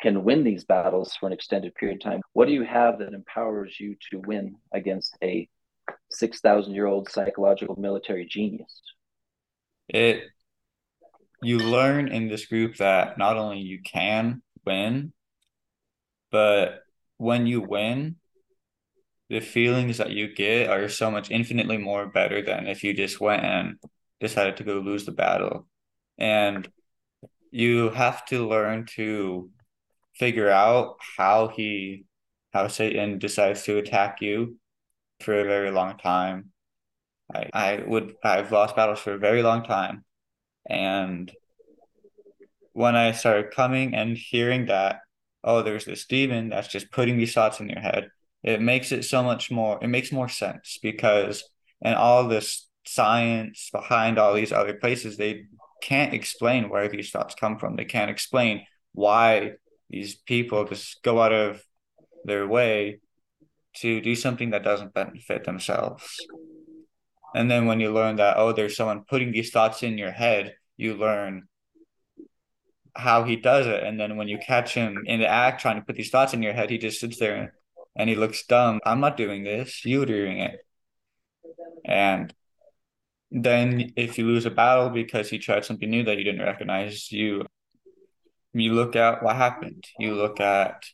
can win these battles for an extended period of time? What do you have that empowers you to win against a 6,000 year old psychological military genius? It you learn in this group that not only you can win, but when you win, the feelings that you get are so much infinitely more better than if you just went and decided to go lose the battle. And you have to learn to figure out how he how Satan decides to attack you for a very long time. I, I would I've lost battles for a very long time and when I started coming and hearing that, oh, there's this demon that's just putting these thoughts in your head, it makes it so much more, it makes more sense because, and all this science behind all these other places, they can't explain where these thoughts come from. They can't explain why these people just go out of their way to do something that doesn't benefit themselves. And then when you learn that, oh, there's someone putting these thoughts in your head, you learn how he does it. And then when you catch him in the act trying to put these thoughts in your head, he just sits there and he looks dumb. I'm not doing this. You're doing it. And then if you lose a battle because he tried something new that you didn't recognize, you you look at what happened. You look at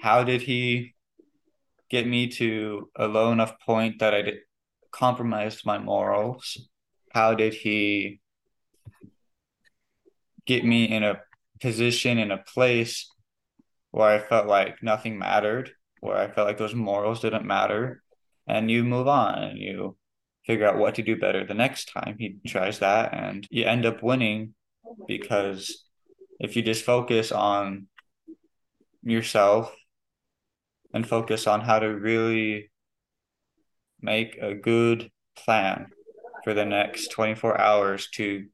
how did he get me to a low enough point that I did compromised my morals? How did he get me in a position in a place where I felt like nothing mattered, where I felt like those morals didn't matter, and you move on and you figure out what to do better the next time he tries that, and you end up winning because if you just focus on yourself and focus on how to really make a good plan for the next 24 hours to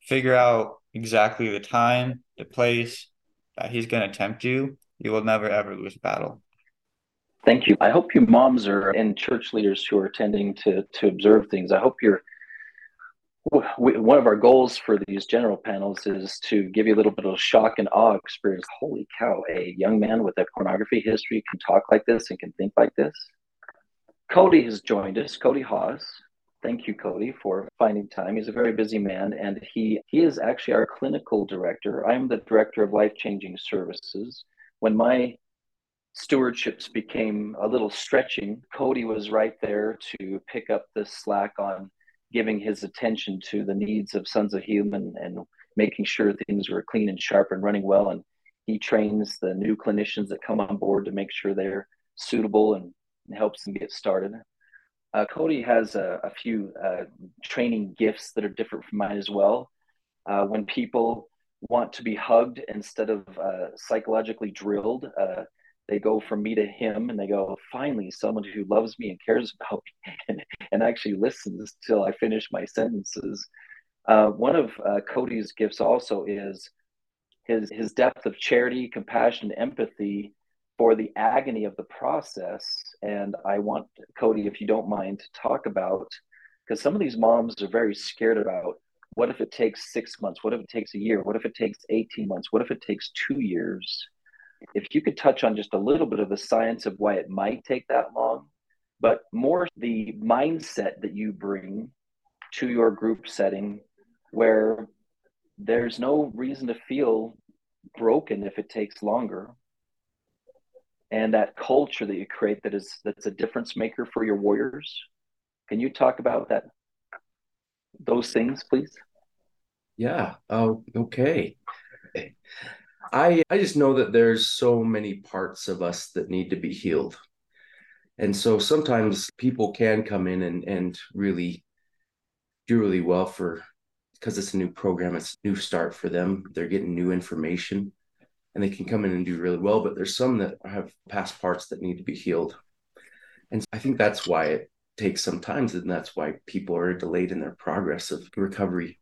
figure out exactly the time, the place that he's going to tempt you, you will never ever lose battle. Thank you. I hope you moms are and church leaders who are tending to to observe things. I hope you're one of our goals for these general panels is to give you a little bit of shock and awe experience. Holy cow, a young man with a pornography history can talk like this and can think like this. Cody has joined us, Cody Haas. Thank you, Cody, for finding time. He's a very busy man, and he, he is actually our clinical director. I'm the director of life changing services. When my stewardships became a little stretching, Cody was right there to pick up the slack on giving his attention to the needs of Sons of Helaman and making sure things were clean and sharp and running well. And he trains the new clinicians that come on board to make sure they're suitable and, and helps them get started. Uh, Cody has a, a few uh, training gifts that are different from mine as well. Uh, when people want to be hugged instead of uh, psychologically drilled, uh, they go from me to him and they go finally someone who loves me and cares about me and, and actually listens till i finish my sentences. Uh, one of uh, cody's gifts also is his his depth of charity compassion empathy for the agony of the process. And i want cody if you don't mind to talk about because some of these moms are very scared about what if it takes six months? What if it takes a year? What if it takes 18 months? What if it takes two years if you could touch on just a little bit of the science of why it might take that long, but more the mindset that you bring to your group setting where there's no reason to feel broken if it takes longer and that culture that you create that is that's a difference maker for your warriors. Can you talk about that those things please? Yeah oh okay I I just know that there's so many parts of us that need to be healed. And so sometimes people can come in and and really do really well for because it's a new program, it's a new start for them. They're getting new information and they can come in and do really well, but there's some that have past parts that need to be healed. And I think that's why it takes some time and that's why people are delayed in their progress of recovery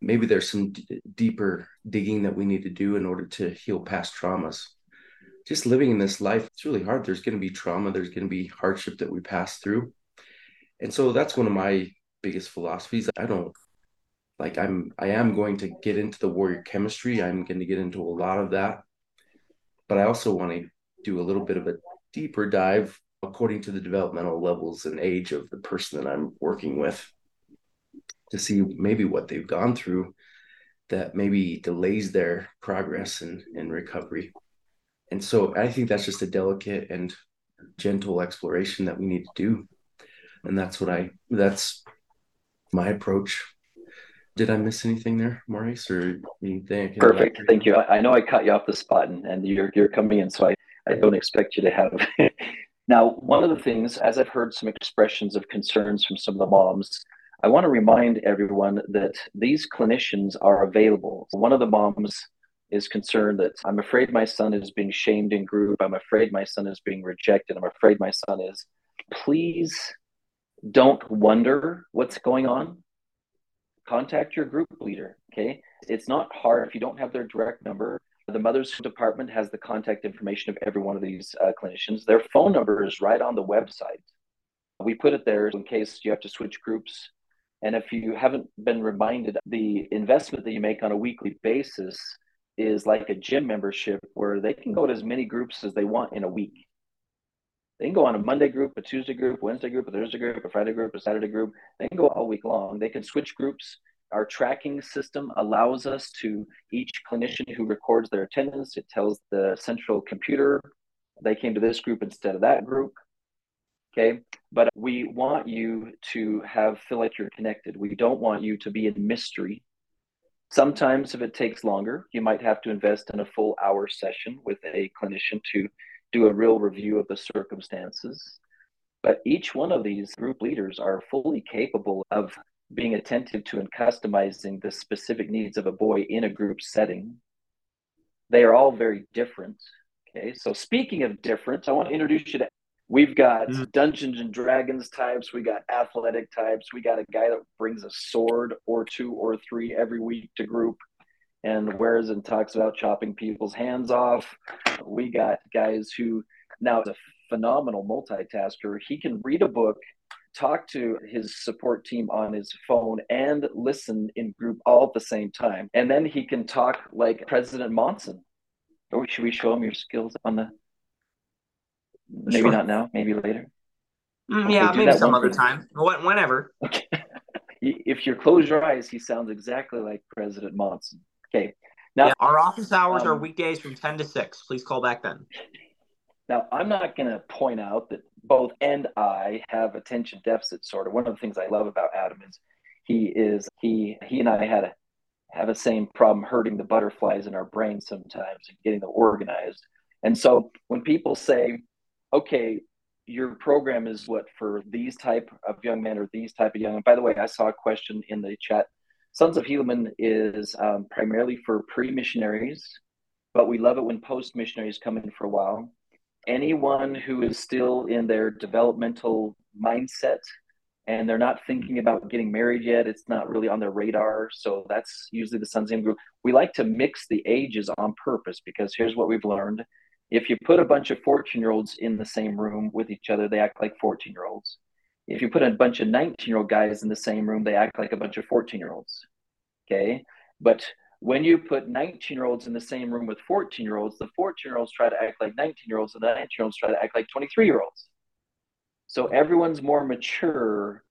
maybe there's some d- deeper digging that we need to do in order to heal past traumas. Just living in this life it's really hard. There's going to be trauma there's going to be hardship that we pass through. And so that's one of my biggest philosophies. I don't like i'm i am going to get into the warrior chemistry. I'm going to get into a lot of that. But i also want to do a little bit of a deeper dive according to the developmental levels and age of the person that i'm working with to see maybe what they've gone through that maybe delays their progress and, and recovery. And so I think that's just a delicate and gentle exploration that we need to do. And that's what I, that's my approach. Did I miss anything there, Maurice, or anything? Perfect. Thank you. I know I cut you off the spot and, and you're, you're coming in, so I, I don't expect you to have. now, one of the things, as I've heard some expressions of concerns from some of the moms, I want to remind everyone that these clinicians are available. One of the moms is concerned that I'm afraid my son is being shamed in group. I'm afraid my son is being rejected. I'm afraid my son is. Please don't wonder what's going on. Contact your group leader. Okay. It's not hard if you don't have their direct number. The mother's department has the contact information of every one of these uh, clinicians. Their phone number is right on the website. We put it there in case you have to switch groups and if you haven't been reminded, the investment that you make on a weekly basis is like a gym membership where they can go to as many groups as they want in a week. They can go on a Monday group, a Tuesday group, Wednesday group, a Thursday group, a Friday group, a Saturday group. They can go all week long. They can switch groups. Our tracking system allows us to each clinician who records their attendance, it tells the central computer they came to this group instead of that group. Okay. But we want you to have feel like you're connected. We don't want you to be in mystery. Sometimes, if it takes longer, you might have to invest in a full hour session with a clinician to do a real review of the circumstances. But each one of these group leaders are fully capable of being attentive to and customizing the specific needs of a boy in a group setting. They are all very different. Okay, so speaking of different, I want to introduce you to We've got mm. Dungeons and Dragons types. We got athletic types. We got a guy that brings a sword or two or three every week to group and wears and talks about chopping people's hands off. We got guys who now is a phenomenal multitasker. He can read a book, talk to his support team on his phone and listen in group all at the same time. And then he can talk like President Monson. Or should we show him your skills on the? Maybe Sure. not now. Maybe later. Mm, yeah, maybe some other time. When- Whenever. Okay. if you close your eyes, he sounds exactly like President Monson. Okay. Now, Yeah, our office hours are um, weekdays from 10 to 6. Please call back then. Now, I'm not going to point out that both and I have attention deficit sort of. One of the things I love about Adam is he is he he and I had a have the same problem hurting the butterflies in our brain sometimes and getting them organized. And so when people say, "Okay, your program is what for these type of young men or these type of young," and by the way, I saw a question in the chat. Sons of Helaman is um, primarily for pre-missionaries, but we love it when post-missionaries come in for a while. Anyone who is still in their developmental mindset and they're not thinking about getting married yet it's not really on their radar so that's usually the sons of group. We like to mix the ages on purpose because here's what we've learned if you put a bunch of 14 year olds in the same room with each other they act like 14 year olds if you put a bunch of 19 year old guys in the same room they act like a bunch of 14 year olds okay but when you put 19 year olds in the same room with 14 year olds, the 14 year olds try to act like 19 year olds, and the 19 year olds try to act like 23 year olds. So everyone's more mature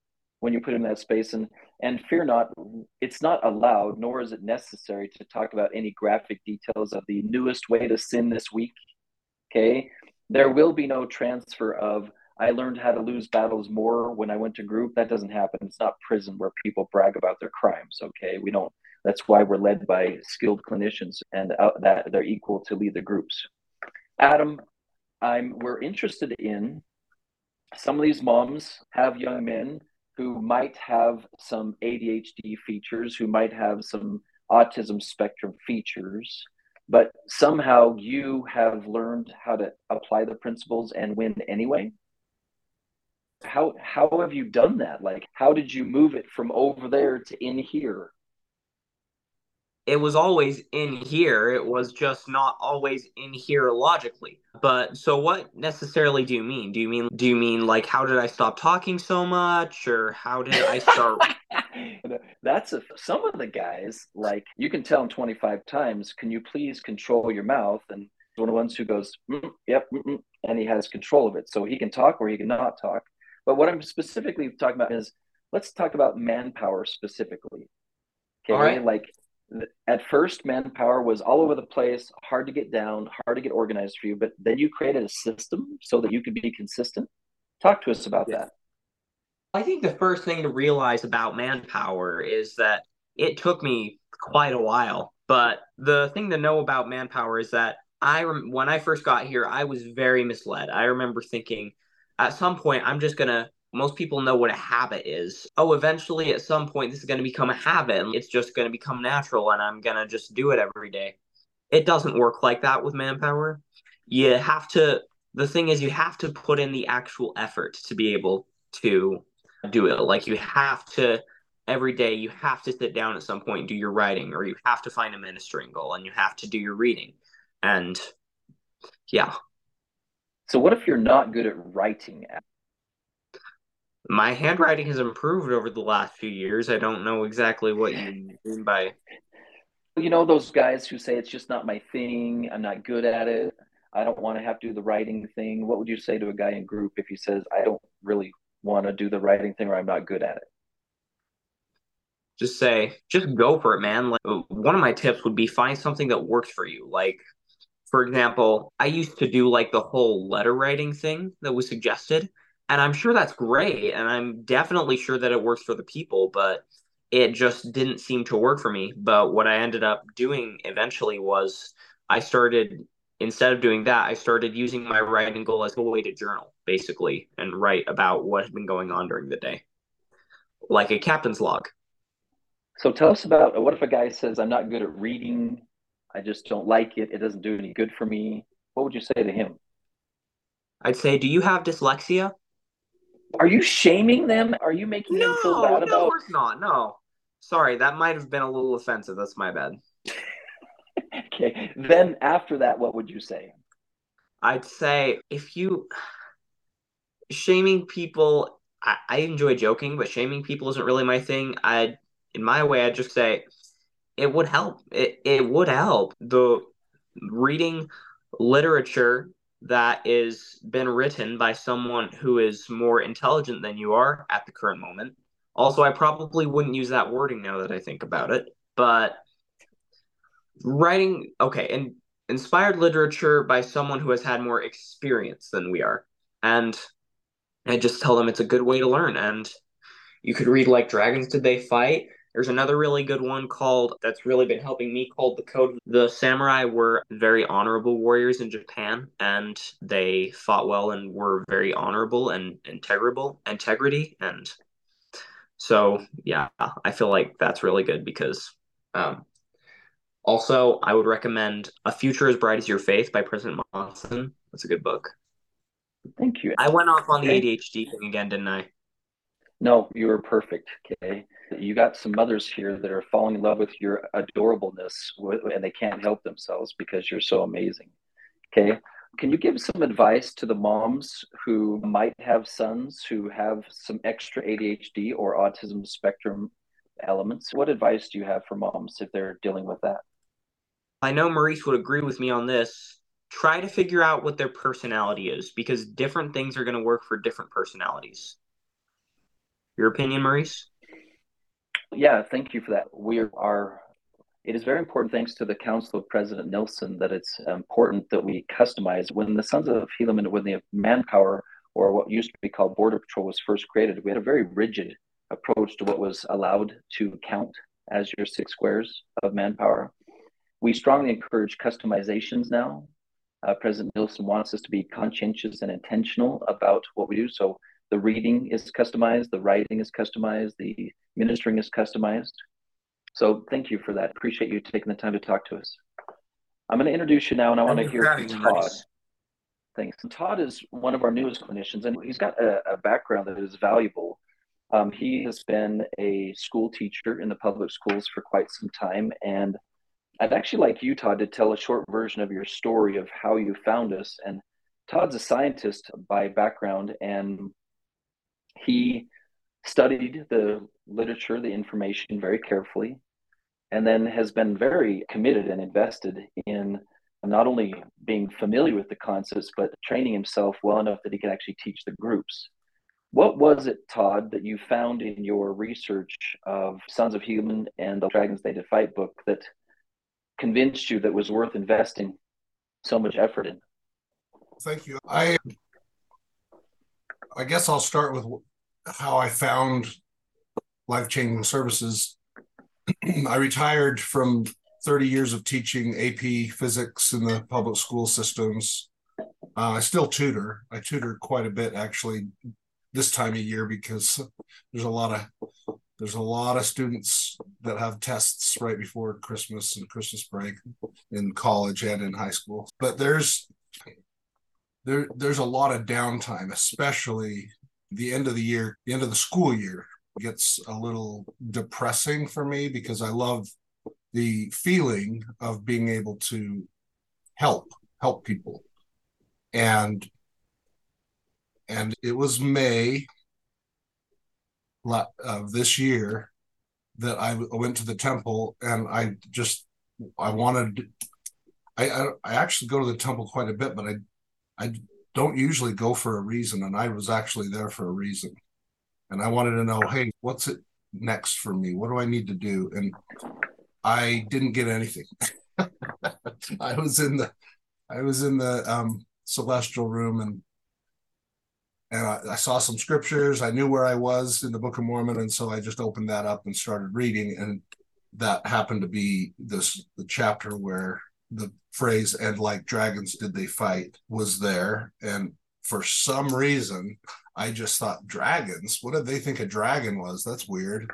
when you put them in that space. And, and fear not, it's not allowed, nor is it necessary to talk about any graphic details of the newest way to sin this week. Okay. There will be no transfer of, I learned how to lose battles more when I went to group. That doesn't happen. It's not prison where people brag about their crimes. Okay. We don't that's why we're led by skilled clinicians and uh, that they're equal to lead the groups. Adam, I'm we're interested in some of these moms have young men who might have some ADHD features, who might have some autism spectrum features, but somehow you have learned how to apply the principles and win anyway. How how have you done that? Like how did you move it from over there to in here? It was always in here. It was just not always in here logically. But so what necessarily do you mean? Do you mean do you mean like how did I stop talking so much or how did I start That's a, some of the guys, like you can tell them 25 times, can you please control your mouth? And one of the ones who goes, mm, yep, mm-mm, and he has control of it. So he can talk or he can not talk. But what I'm specifically talking about is let's talk about manpower specifically. Okay. Right. Like at first, manpower was all over the place, hard to get down, hard to get organized for you. But then you created a system so that you could be consistent. Talk to us about that. I think the first thing to realize about manpower is that it took me quite a while. But the thing to know about manpower is that I rem- when I first got here, I was very misled. I remember thinking at some point I'm just gonna. Most people know what a habit is. Oh, eventually at some point this is gonna become a habit. It's just gonna become natural, and I'm gonna just do it every day. It doesn't work like that with manpower. You have to. The thing is, you have to put in the actual effort to be able to do it. Like you have to every day you have to sit down at some point and do your writing or you have to find a ministering goal and you have to do your reading. And yeah, So what if you're not good at writing? My handwriting has improved over the last few years. I don't know exactly what you mean by You know those guys who say it's just not my thing. I'm not good at it. I don't want to have to do the writing thing. What would you say to a guy in group if he says I don't really want to do the writing thing or I'm not good at it? just say just go for it man like one of my tips would be find something that works for you like for example i used to do like the whole letter writing thing that was suggested and i'm sure that's great and i'm definitely sure that it works for the people but it just didn't seem to work for me but what i ended up doing eventually was i started instead of doing that i started using my writing goal as a way to journal basically and write about what had been going on during the day like a captain's log So tell us about what if a guy says I'm not good at reading. I just don't like it. It doesn't do any good for me. What would you say to him? I'd say, do you have dyslexia? Are you shaming them? Are you making them feel No, bad no, of about? course not. No. Sorry, that might have been a little offensive. That's my bad. Okay. Then after that, what would you say? I'd say if you shaming people, I, I enjoy joking, but shaming people isn't really my thing. I, in my way, I'd just say it would help. It it would help the reading literature that is been written by someone who is more intelligent than you are at the current moment. Also, I probably wouldn't use that wording now that I think about it, but writing okay, and inspired literature by someone who has had more experience than we are. And I just tell them it's a good way to learn. And you could read like Dragons Did They Fight? There's another really good one called that's really been helping me called The Code. The samurai were very honorable warriors in Japan and they fought well and were very honorable and integrable integrity and so yeah, I feel like that's really good because um, also I would recommend A Future as Bright as Your Faith by President Monson. That's a good book. Thank you. I went off on the ADHD thing again, didn't I? No, you were perfect. Okay. You got some mothers here that are falling in love with your adorableness and they can't help themselves because you're so amazing. Okay. Can you give some advice to the moms who might have sons who have some extra ADHD or autism spectrum elements? What advice do you have for moms if they're dealing with that? I know Maurice would agree with me on this. Try to figure out what their personality is because different things are going to work for different personalities. Your opinion, Maurice? Yeah, thank you for that. We are, it is very important, thanks to the counsel of President Nelson, that it's important that we customize. When the Sons of Helaman, when the manpower, or what used to be called Border Patrol, was first created, we had a very rigid approach to what was allowed to count as your six squares of manpower. We strongly encourage customizations now. Uh, President Nelson wants us to be conscientious and intentional about what we do. So the reading is customized, the writing is customized, the ministering is customized. So thank you for that. Appreciate you taking the time to talk to us. I'm going to introduce you now, and I want to hear from Todd. Maurice. Thanks. Todd is one of our newest clinicians, and he's got a, a background that is valuable. Um, he has been a school teacher in the public schools for quite some time, and I'd actually like you, Todd, to tell a short version of your story of how you found us. And Todd's a scientist by background, and he studied the literature, the information very carefully, and then has been very committed and invested in not only being familiar with the concepts, but training himself well enough that he can actually teach the groups. What was it, Todd, that you found in your research of Sons of Helaman and the Dragons They Did Fight book that convinced you that was worth investing so much effort in? Thank you. I I guess I'll start with how I found life changing services. I retired from 30 years of teaching AP physics in the public school systems. Uh, I still tutor. I tutor quite a bit actually this time of year because there's a lot of there's a lot of students that have tests right before Christmas and Christmas break in college and in high school. But there's there there's a lot of downtime, especially the end of the year, the end of the school year gets a little depressing for me because I love the feeling of being able to help help people. And and it was May of this year that I went to the temple and I just I wanted I I, I actually go to the temple quite a bit, but I I don't usually go for a reason, and I was actually there for a reason. And I wanted to know, hey, what's it next for me? What do I need to do? And I didn't get anything. I was in the I was in the um, celestial room and and I, I, saw some scriptures. I knew where I was in the Book of Mormon, and so I just opened that up and started reading. And that happened to be this the chapter where the phrase "and like dragons did they fight" was there. And for some reason, I just thought dragons. What did they think a dragon was? That's weird.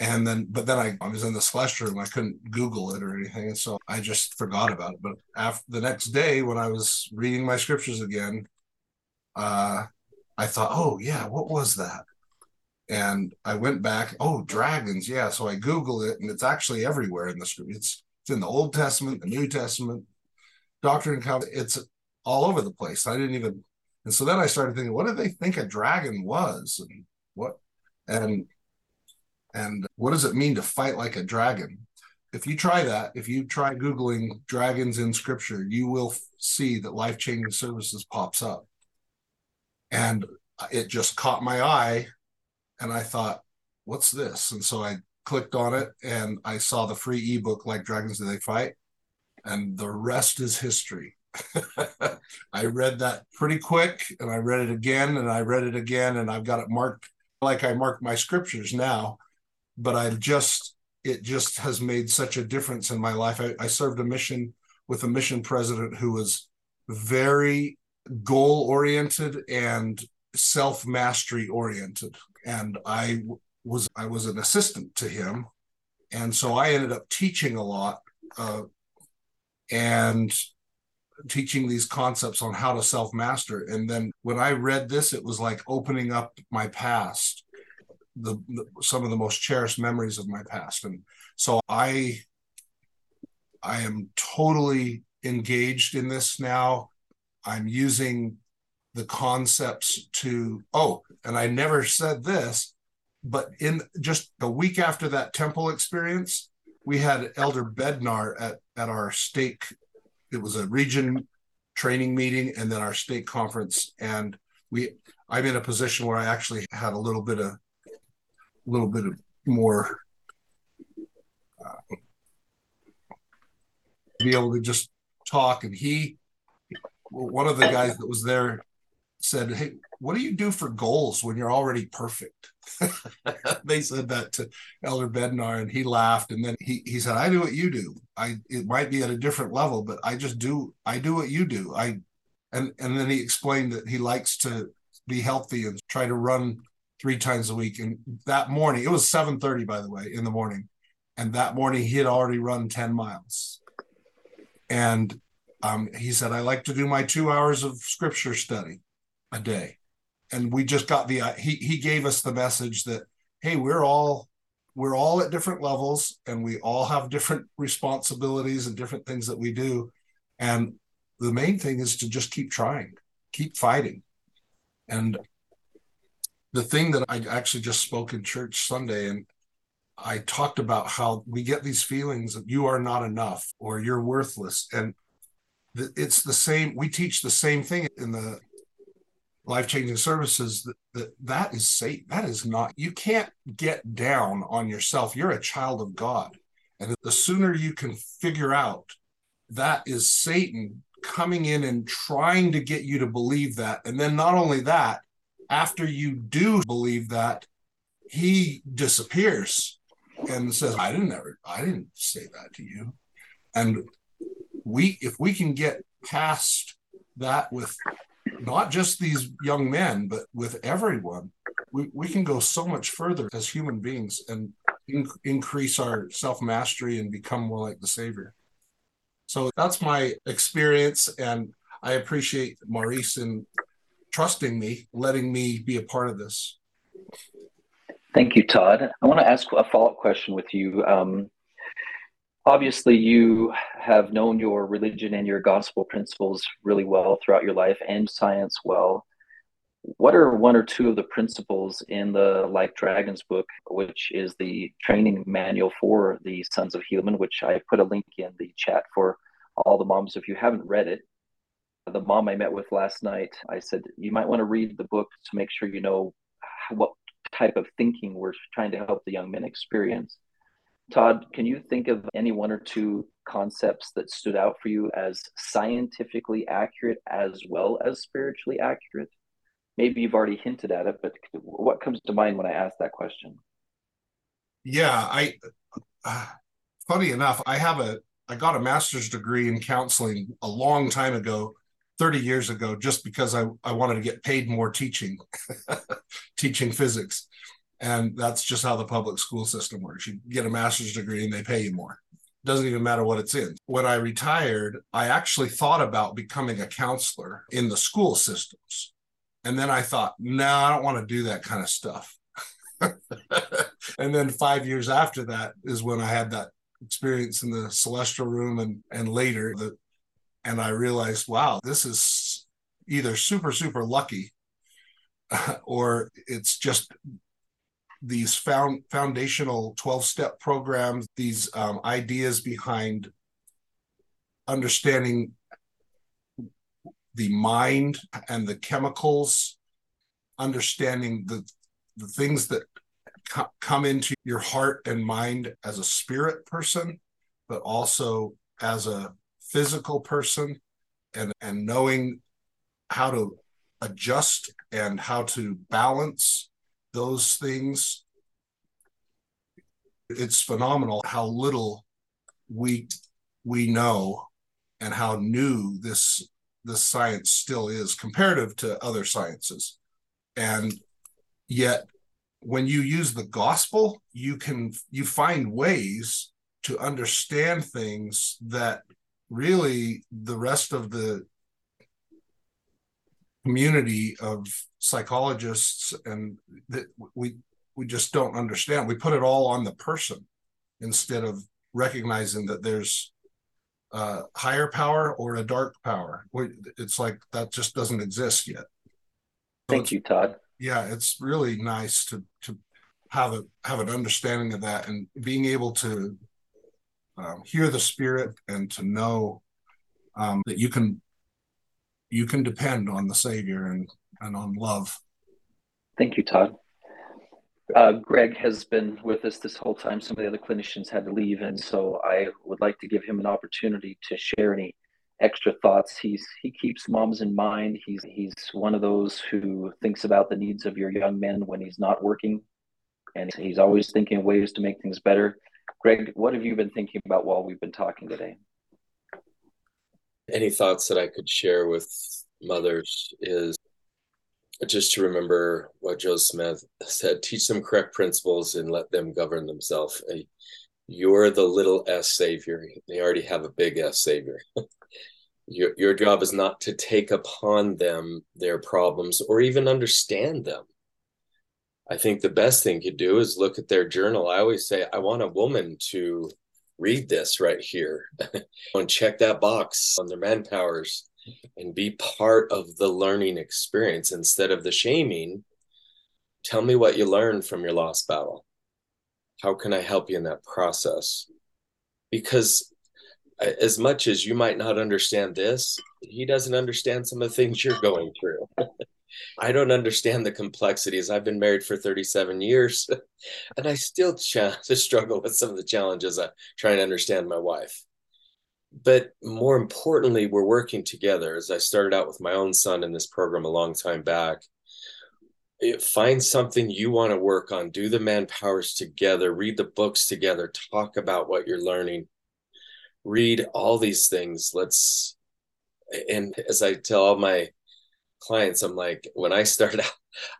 And then, but then I, I was in the celestial room. I couldn't Google it or anything, and so I just forgot about it. But after the next day, when I was reading my scriptures again, uh, I thought, oh yeah, what was that? And I went back, oh, dragons, yeah. So I Googled it, and it's actually everywhere in the script. It's it's in the Old Testament, the New Testament, Doctrine and Covenants. It's all over the place. I didn't even And so then I started thinking, what did they think a dragon was? And what and and what does it mean to fight like a dragon? If you try that, if you try Googling dragons in scripture, you will see that life changing services pops up. And it just caught my eye. And I thought, what's this? And so I clicked on it and I saw the free ebook, Like Dragons Do They Fight? And the rest is history. I read that pretty quick and I read it again and I read it again and I've got it marked like I mark my scriptures now. But I just, it just has made such a difference in my life. I, I served a mission with a mission president who was very goal oriented and self mastery oriented. And I was, I was an assistant to him. And so I ended up teaching a lot. Uh, and teaching these concepts on how to self master. And then when I read this, it was like opening up my past, the, the, some of the most cherished memories of my past. And so I I am totally engaged in this now. I'm using the concepts to oh, and I never said this, but in just a week after that temple experience, we had Elder Bednar at at our stake. It was a region training meeting and then our state conference. And we i'm in a position where i actually had a little bit of a little bit of more uh, be able to just talk. And he one of the guys that was there said hey what do you do for goals when you're already perfect? they said that to Elder Bednar, and he laughed. And then he he said, "I do what you do. I it might be at a different level, but I just do I do what you do. I." And and then he explained that he likes to be healthy and try to run three times a week. And that morning, it was seven thirty, by the way, in the morning. And that morning, he had already run ten miles. And um, he said, "I like to do my two hours of scripture study." A day. And we just got the uh, he he gave us the message that hey we're all we're all at different levels and we all have different responsibilities and different things that we do. And the main thing is to just keep trying keep fighting. And the thing that i actually just spoke in church sunday and i talked about how we get these feelings that you are not enough or you're worthless. And it's the same we teach the same thing in the life changing services that, that that is safe. That is not you can't get down on yourself. You're a child of god. And the sooner you can figure out that is satan coming in and trying to get you to believe that and then not only that after you do believe that he disappears and says i didn't ever i didn't say that to you. And we if we can get past that with not just these young men, but with everyone, we, we can go so much further as human beings and in, increase our self mastery and become more like the Savior. So that's my experience. And I appreciate Maurice in trusting me, letting me be a part of this. Thank you, Todd. I want to ask a follow up question with you. Um, obviously you have known your religion and your gospel principles really well throughout your life and science well. What are one or two of the principles in the like dragons book which is the training manual for the sons of helaman which i put a link in the chat for all the moms. If you haven't read it the mom i met with last night i said you might want to read the book to make sure you know what type of thinking we're trying to help the young men experience Todd, can you think of any one or two concepts that stood out for you as scientifically accurate as well as spiritually accurate? Maybe you've already hinted at it, but what comes to mind when I ask that question? Yeah, I uh, funny enough, I have a I got a master's degree in counseling a long time ago, 30 years ago, just because I, I wanted to get paid more teaching, teaching physics. And that's just how the public school system works. You get a master's degree and they pay you more. Doesn't even matter what it's in. When I retired, I actually thought about becoming a counselor in the school systems. And then I thought, no, nah, I don't want to do that kind of stuff. and then five years after that is when I had that experience in the celestial room and and later the and I realized, wow, this is either super super lucky or it's just these found foundational 12 step programs these um, ideas behind understanding the mind and the chemicals understanding the the things that co- come into your heart and mind as a spirit person but also as a physical person and and knowing how to adjust and how to balance those things it's phenomenal how little we we know and how new this this science still is comparative to other sciences. And yet when you use the gospel you can you find ways to understand things that really the rest of the community of psychologists and that we we just don't understand. We put it all on the person instead of recognizing that there's a higher power or a dark power. It's like that just doesn't exist yet. So thank you todd. Yeah it's really nice to to have a have an understanding of that and being able to um, hear the spirit and to know um, that you can you can depend on the savior and and on love. Thank you todd. Uh, greg has been with us this whole time. Some of the other clinicians had to leave and so i would like to give him an opportunity to share any extra thoughts. He's he keeps moms in mind. He's he's one of those who thinks about the needs of your young men when he's not working and he's always thinking ways to make things better. Greg what have you been thinking about while we've been talking today any thoughts that I could share with mothers is just to remember what Joe Smith said teach them correct principles and let them govern themselves. You're the little s savior. They already have a big S savior. your, your job is not to take upon them their problems or even understand them. I think the best thing you do is look at their journal. I always say, I want a woman to read this right here and check that box on their manpowers and be part of the learning experience instead of the shaming. Tell me what you learned from your lost battle. How can I help you in that process? Because as much as you might not understand this, he doesn't understand some of the things you're going through. I don't understand the complexities. I've been married for 37 years and I still ch- struggle with some of the challenges of trying to understand my wife. But more importantly, we're working together. As I started out with my own son in this program a long time back, find something you want to work on, do the manpowers together, read the books together, talk about what you're learning, read all these things. Let's, and as I tell all my clients, I'm like, when I started out,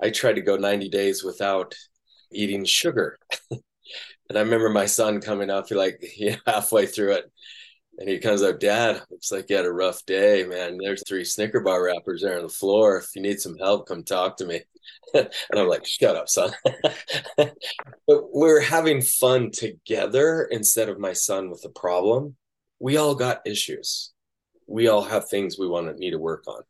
I tried to go 90 days without eating sugar. and I remember my son coming up, he like you halfway through it. And he comes up, Dad, looks like you had a rough day, man. There's three Snicker bar wrappers there on the floor. If you need some help, come talk to me. and I'm like, shut up, son. but we're having fun together instead of my son with a problem. We all got issues. We all have things we want to need to work on.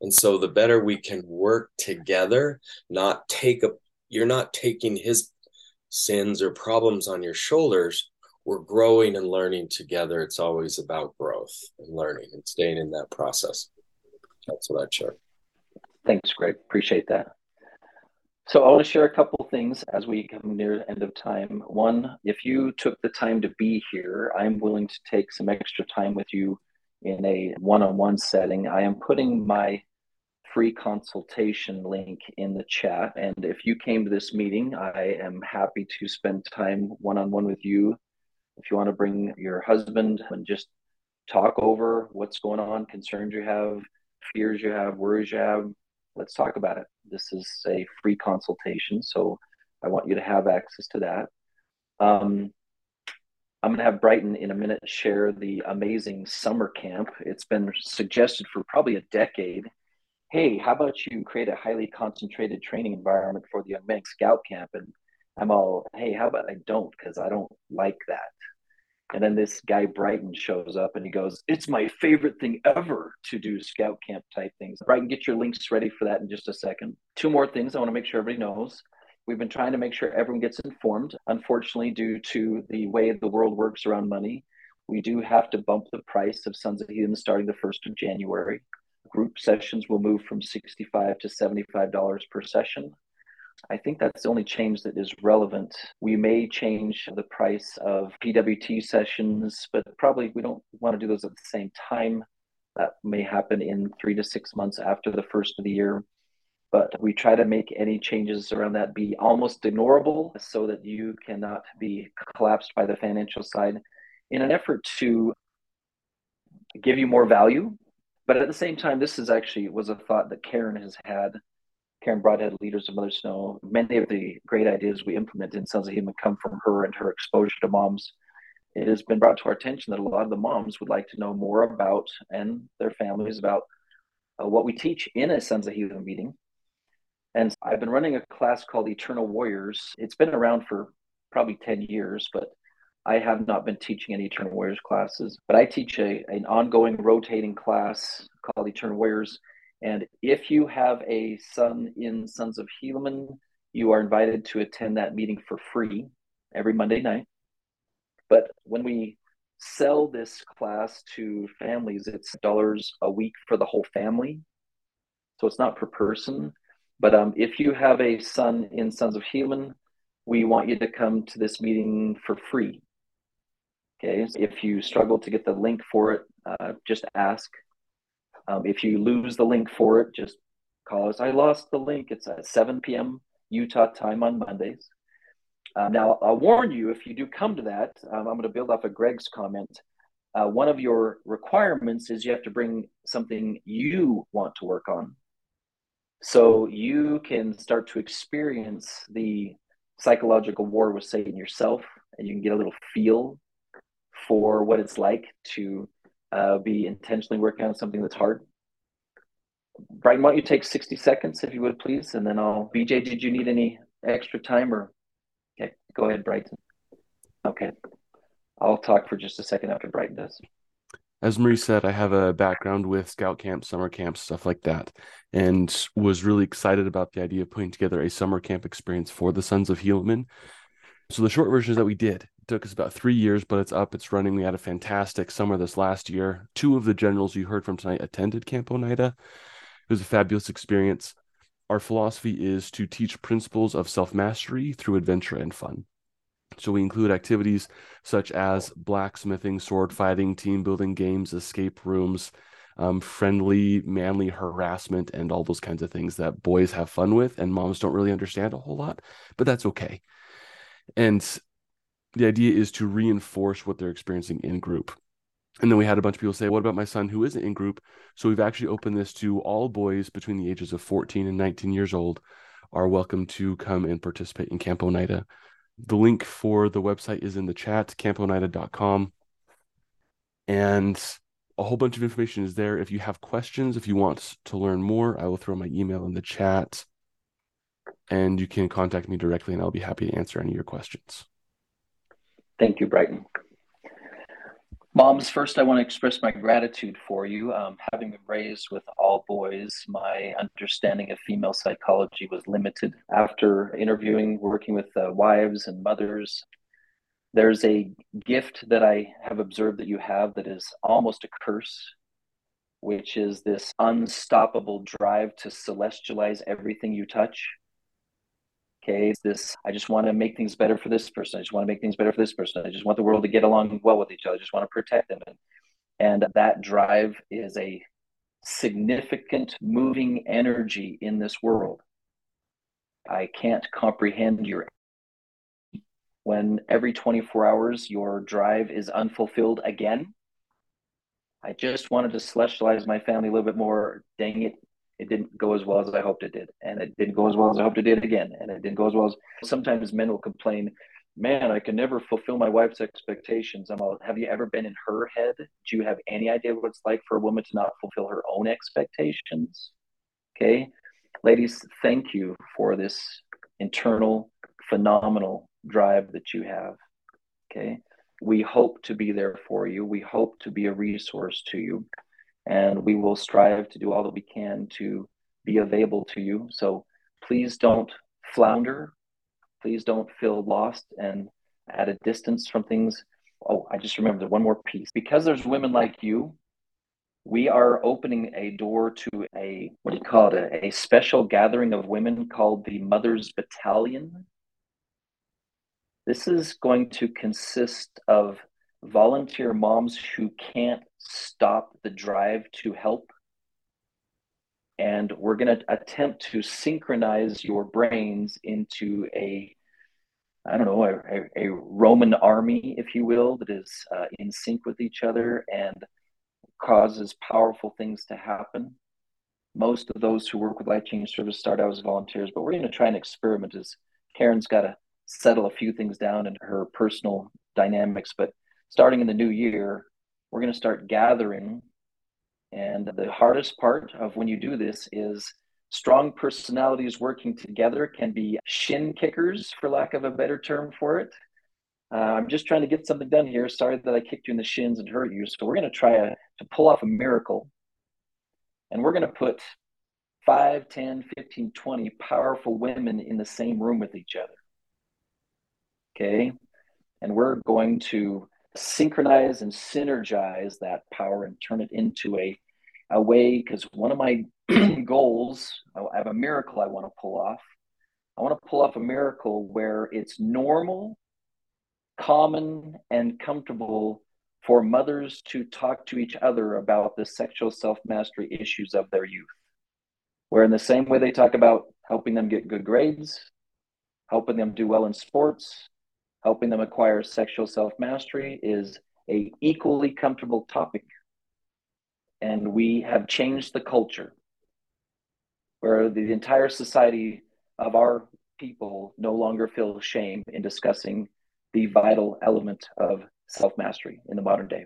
And so the better we can work together, not take a, you're not taking his sins or problems on your shoulders. We're growing and learning together. It's always about growth and learning and staying in that process. That's what I'd share. Thanks, Greg. Appreciate that. So I want to share a couple things as we come near the end of time. One, if you took the time to be here, I'm willing to take some extra time with you in a one-on-one setting. I am putting my free consultation link in the chat. And if you came to this meeting, I am happy to spend time one on one with you. If you want to bring your husband and just talk over what's going on, concerns you have, fears you have, worries you have, let's talk about it. This is a free consultation. So I want you to have access to that. Um, I'm going to have Brighton in a minute share the amazing summer camp. It's been suggested for probably a decade hey, how about you create a highly concentrated training environment for the young men scout camp? And I'm all, hey, how about I don't, because I don't like that. And then this guy Brighton shows up and he goes, It's my favorite thing ever to do scout camp type things. Brighton, get your links ready for that in just a second. Two more things I want to make sure everybody knows. We've been trying to make sure everyone gets informed. Unfortunately, due to the way the world works around money, we do have to bump the price of Sons of Helaman starting the 1st of January. Group sessions will move from 65 to $75 per session. I think that's the only change that is relevant. We may change the price of PWT sessions, but probably we don't want to do those at the same time. That may happen in three to six months after the first of the year. But we try to make any changes around that be almost ignorable so that you cannot be collapsed by the financial side in an effort to give you more value. But at the same time, this is actually was a thought that Karen has had Karen Broadhead, leaders of Mothers Who Know. Many of the great ideas we implement in Sons of Helaman come from her and her exposure to moms. It has been brought to our attention that a lot of the moms would like to know more about and their families about uh, what we teach in a Sons of Helaman meeting. And I've been running a class called Eternal Warriors. It's been around for probably 10 years, but I have not been teaching any Eternal Warriors classes. But I teach a, an ongoing rotating class called Eternal Warriors and if you have a son in Sons of Helaman, you are invited to attend that meeting for free every Monday night. But when we sell this class to families, it's dollars a week for the whole family. So it's not per person. But um, if you have a son in Sons of Helaman, we want you to come to this meeting for free. Okay. If you struggle to get the link for it, uh, just ask. Um, if you lose the link for it, just call us. I lost the link. It's at 7 p.m. Utah time on Mondays. Uh, now, I'll warn you if you do come to that, um, I'm going to build off of Greg's comment. Uh, one of your requirements is you have to bring something you want to work on. So you can start to experience the psychological war with Satan yourself, and you can get a little feel for what it's like to uh, be intentionally working on something that's hard. Brighton, why don't you take 60 seconds if you would please, and then I'll. BJ, did you need any extra time or? Okay, go ahead, Brighton. Okay, I'll talk for just a second after Brighton does. As Maurice said, I have a background with scout camps, summer camps, stuff like that, and was really excited about the idea of putting together a summer camp experience for the Sons of Helaman. So the short version is that we did It took us about three years, but it's up, it's running. We had a fantastic summer this last year. Two of the generals you heard from tonight attended Camp Oneida. It was a fabulous experience. Our philosophy is to teach principles of self mastery through adventure and fun. So we include activities such as blacksmithing, sword fighting, team building games, escape rooms, um, friendly, manly harassment, and all those kinds of things that boys have fun with and moms don't really understand a whole lot, but that's okay. And the idea is to reinforce what they're experiencing in group. And then we had a bunch of people say, What about my son who isn't in group? So we've actually opened this to all boys between the ages of 14 and 19 years old are welcome to come and participate in Camp Oneida. The link for the website is in the chat, camponeida.com. And a whole bunch of information is there. If you have questions, if you want to learn more, I will throw my email in the chat and you can contact me directly and I'll be happy to answer any of your questions. Thank you, Brighton. Moms, first, I want to express my gratitude for you. Um, having been raised with all boys, my understanding of female psychology was limited. After interviewing, working with uh, wives and mothers, there's a gift that I have observed that you have that is almost a curse, which is this unstoppable drive to celestialize everything you touch okay this i just want to make things better for this person i just want to make things better for this person i just want the world to get along well with each other i just want to protect them. And, and that drive is a significant moving energy in this world. I can't comprehend your when every 24 hours your drive is unfulfilled again i just wanted to celestialize my family a little bit more dang it it didn't go as well as I hoped it did. And it didn't go as well as I hoped it did again. And it didn't go as well as sometimes men will complain, man, I can never fulfill my wife's expectations. I'm all, have you ever been in her head? Do you have any idea what it's like for a woman to not fulfill her own expectations? Okay. Ladies, thank you for this internal, phenomenal drive that you have. Okay. We hope to be there for you. We hope to be a resource to you. And we will strive to do all that we can to be available to you. So please don't flounder. Please don't feel lost and at a distance from things. Oh, I just remembered one more piece. Because there's women like you, we are opening a door to a what do you call it a, a, special gathering of women called the mothers battalion this is going to consist of volunteer moms who can't stop the drive to help and we're going to attempt to synchronize your brains into a I don't know, a, a, Roman army, if you will, that is uh, in sync with each other and causes powerful things to happen. Most of those who work with Life Change Service start out as volunteers, but we're going to try and experiment as Karen's got to settle a few things down in her personal dynamics. But starting in the new year, we're going to start gathering. And the hardest part of when you do this is strong personalities working together can be shin kickers, for lack of a better term for it. Uh, I'm just trying to get something done here. Sorry that I kicked you in the shins and hurt you. So we're going to try a, to pull off a miracle. And we're going to put 5, 10, 15, 20 powerful women in the same room with each other. Okay. And we're going to synchronize and synergize that power and turn it into a, a way, because one of my goals, I have a miracle I want to pull off. I want to pull off a miracle where it's normal common and comfortable for mothers to talk to each other about the sexual self mastery issues of their youth. Where, in the same way they talk about helping them get good grades, helping them do well in sports, helping them acquire sexual self mastery is a equally comfortable topic. And we have changed the culture where the entire society of our people no longer feel shame in discussing the vital element of self mastery in the modern day.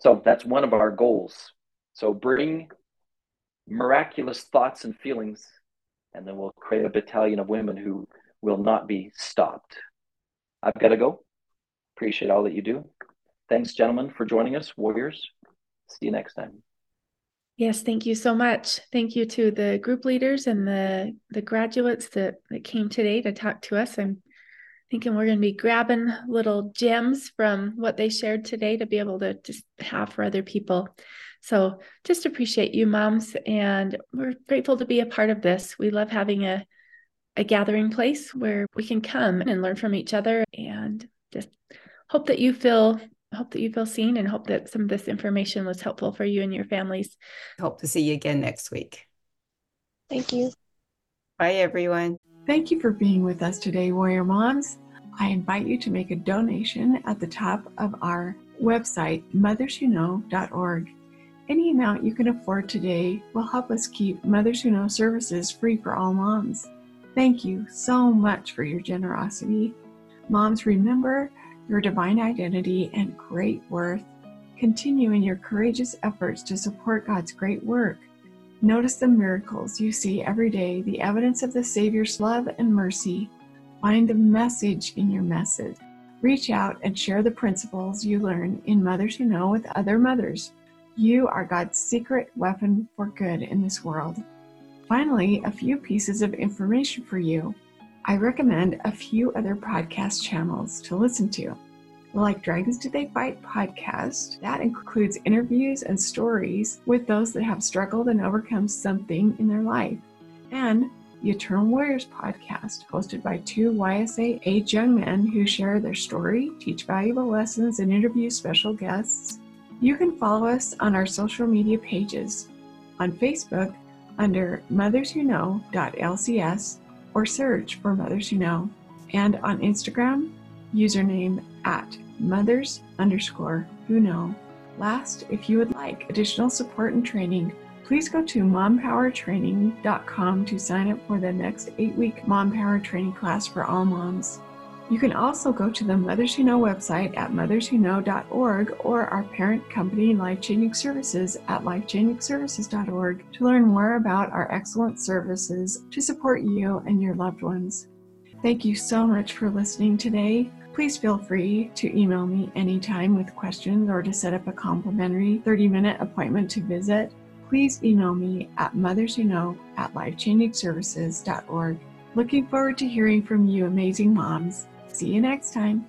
So that's one of our goals. So bring miraculous thoughts and feelings, and then we'll create a battalion of women who will not be stopped. I've got to go. Appreciate all that you do. Thanks, gentlemen, for joining us, warriors. See you next time. Yes, thank you so much. Thank you to the group leaders and the the graduates that, that came today to talk to us. I'm thinking we're going to be grabbing little gems from what they shared today to be able to just have for other people. So just appreciate you, moms, and we're grateful to be a part of this. We love having a a gathering place where we can come and learn from each other and just hope that you feel hope that you feel seen and hope that some of this information was helpful for you and your families. Hope to see you again next week. Thank you. Bye everyone. Thank you for being with us today, Warrior Moms. I invite you to make a donation at the top of our website, motherswhoknow.org. Any amount you can afford today will help us keep Mothers Who Know services free for all moms. Thank you so much for your generosity. Moms, remember your divine identity and great worth. Continue in your courageous efforts to support God's great work. Notice the miracles you see every day, the evidence of the Savior's love and mercy. Find the message in your message. Reach out and share the principles you learn in Mothers Who Know with other mothers. You are God's secret weapon for good in this world. Finally, a few pieces of information for you. I recommend a few other podcast channels to listen to like Dragons Do They Fight podcast. That includes interviews and stories with those that have struggled and overcome something in their life. And the Eternal Warriors podcast, hosted by two YSA age young men who share their story, teach valuable lessons, and interview special guests. You can follow us on our social media pages on Facebook under Mothers Who Know.lcs or search for Mothers Who Know, and on Instagram, username at mothers underscore who know. Last, if you would like additional support and training, please go to mompowertraining.com to sign up for the next eight week Mom Power training class for all moms. You can also go to the Mothers Who Know website at motherswhoknow.org or our parent company, Life Changing Services, at lifechangingservices.org to learn more about our excellent services to support you and your loved ones. Thank you so much for listening today. Please feel free to email me anytime with questions or to set up a complimentary 30 minute appointment to visit. Please email me at motherswhoknow at lifechangingservices.org. Looking forward to hearing from you, amazing moms. See you next time.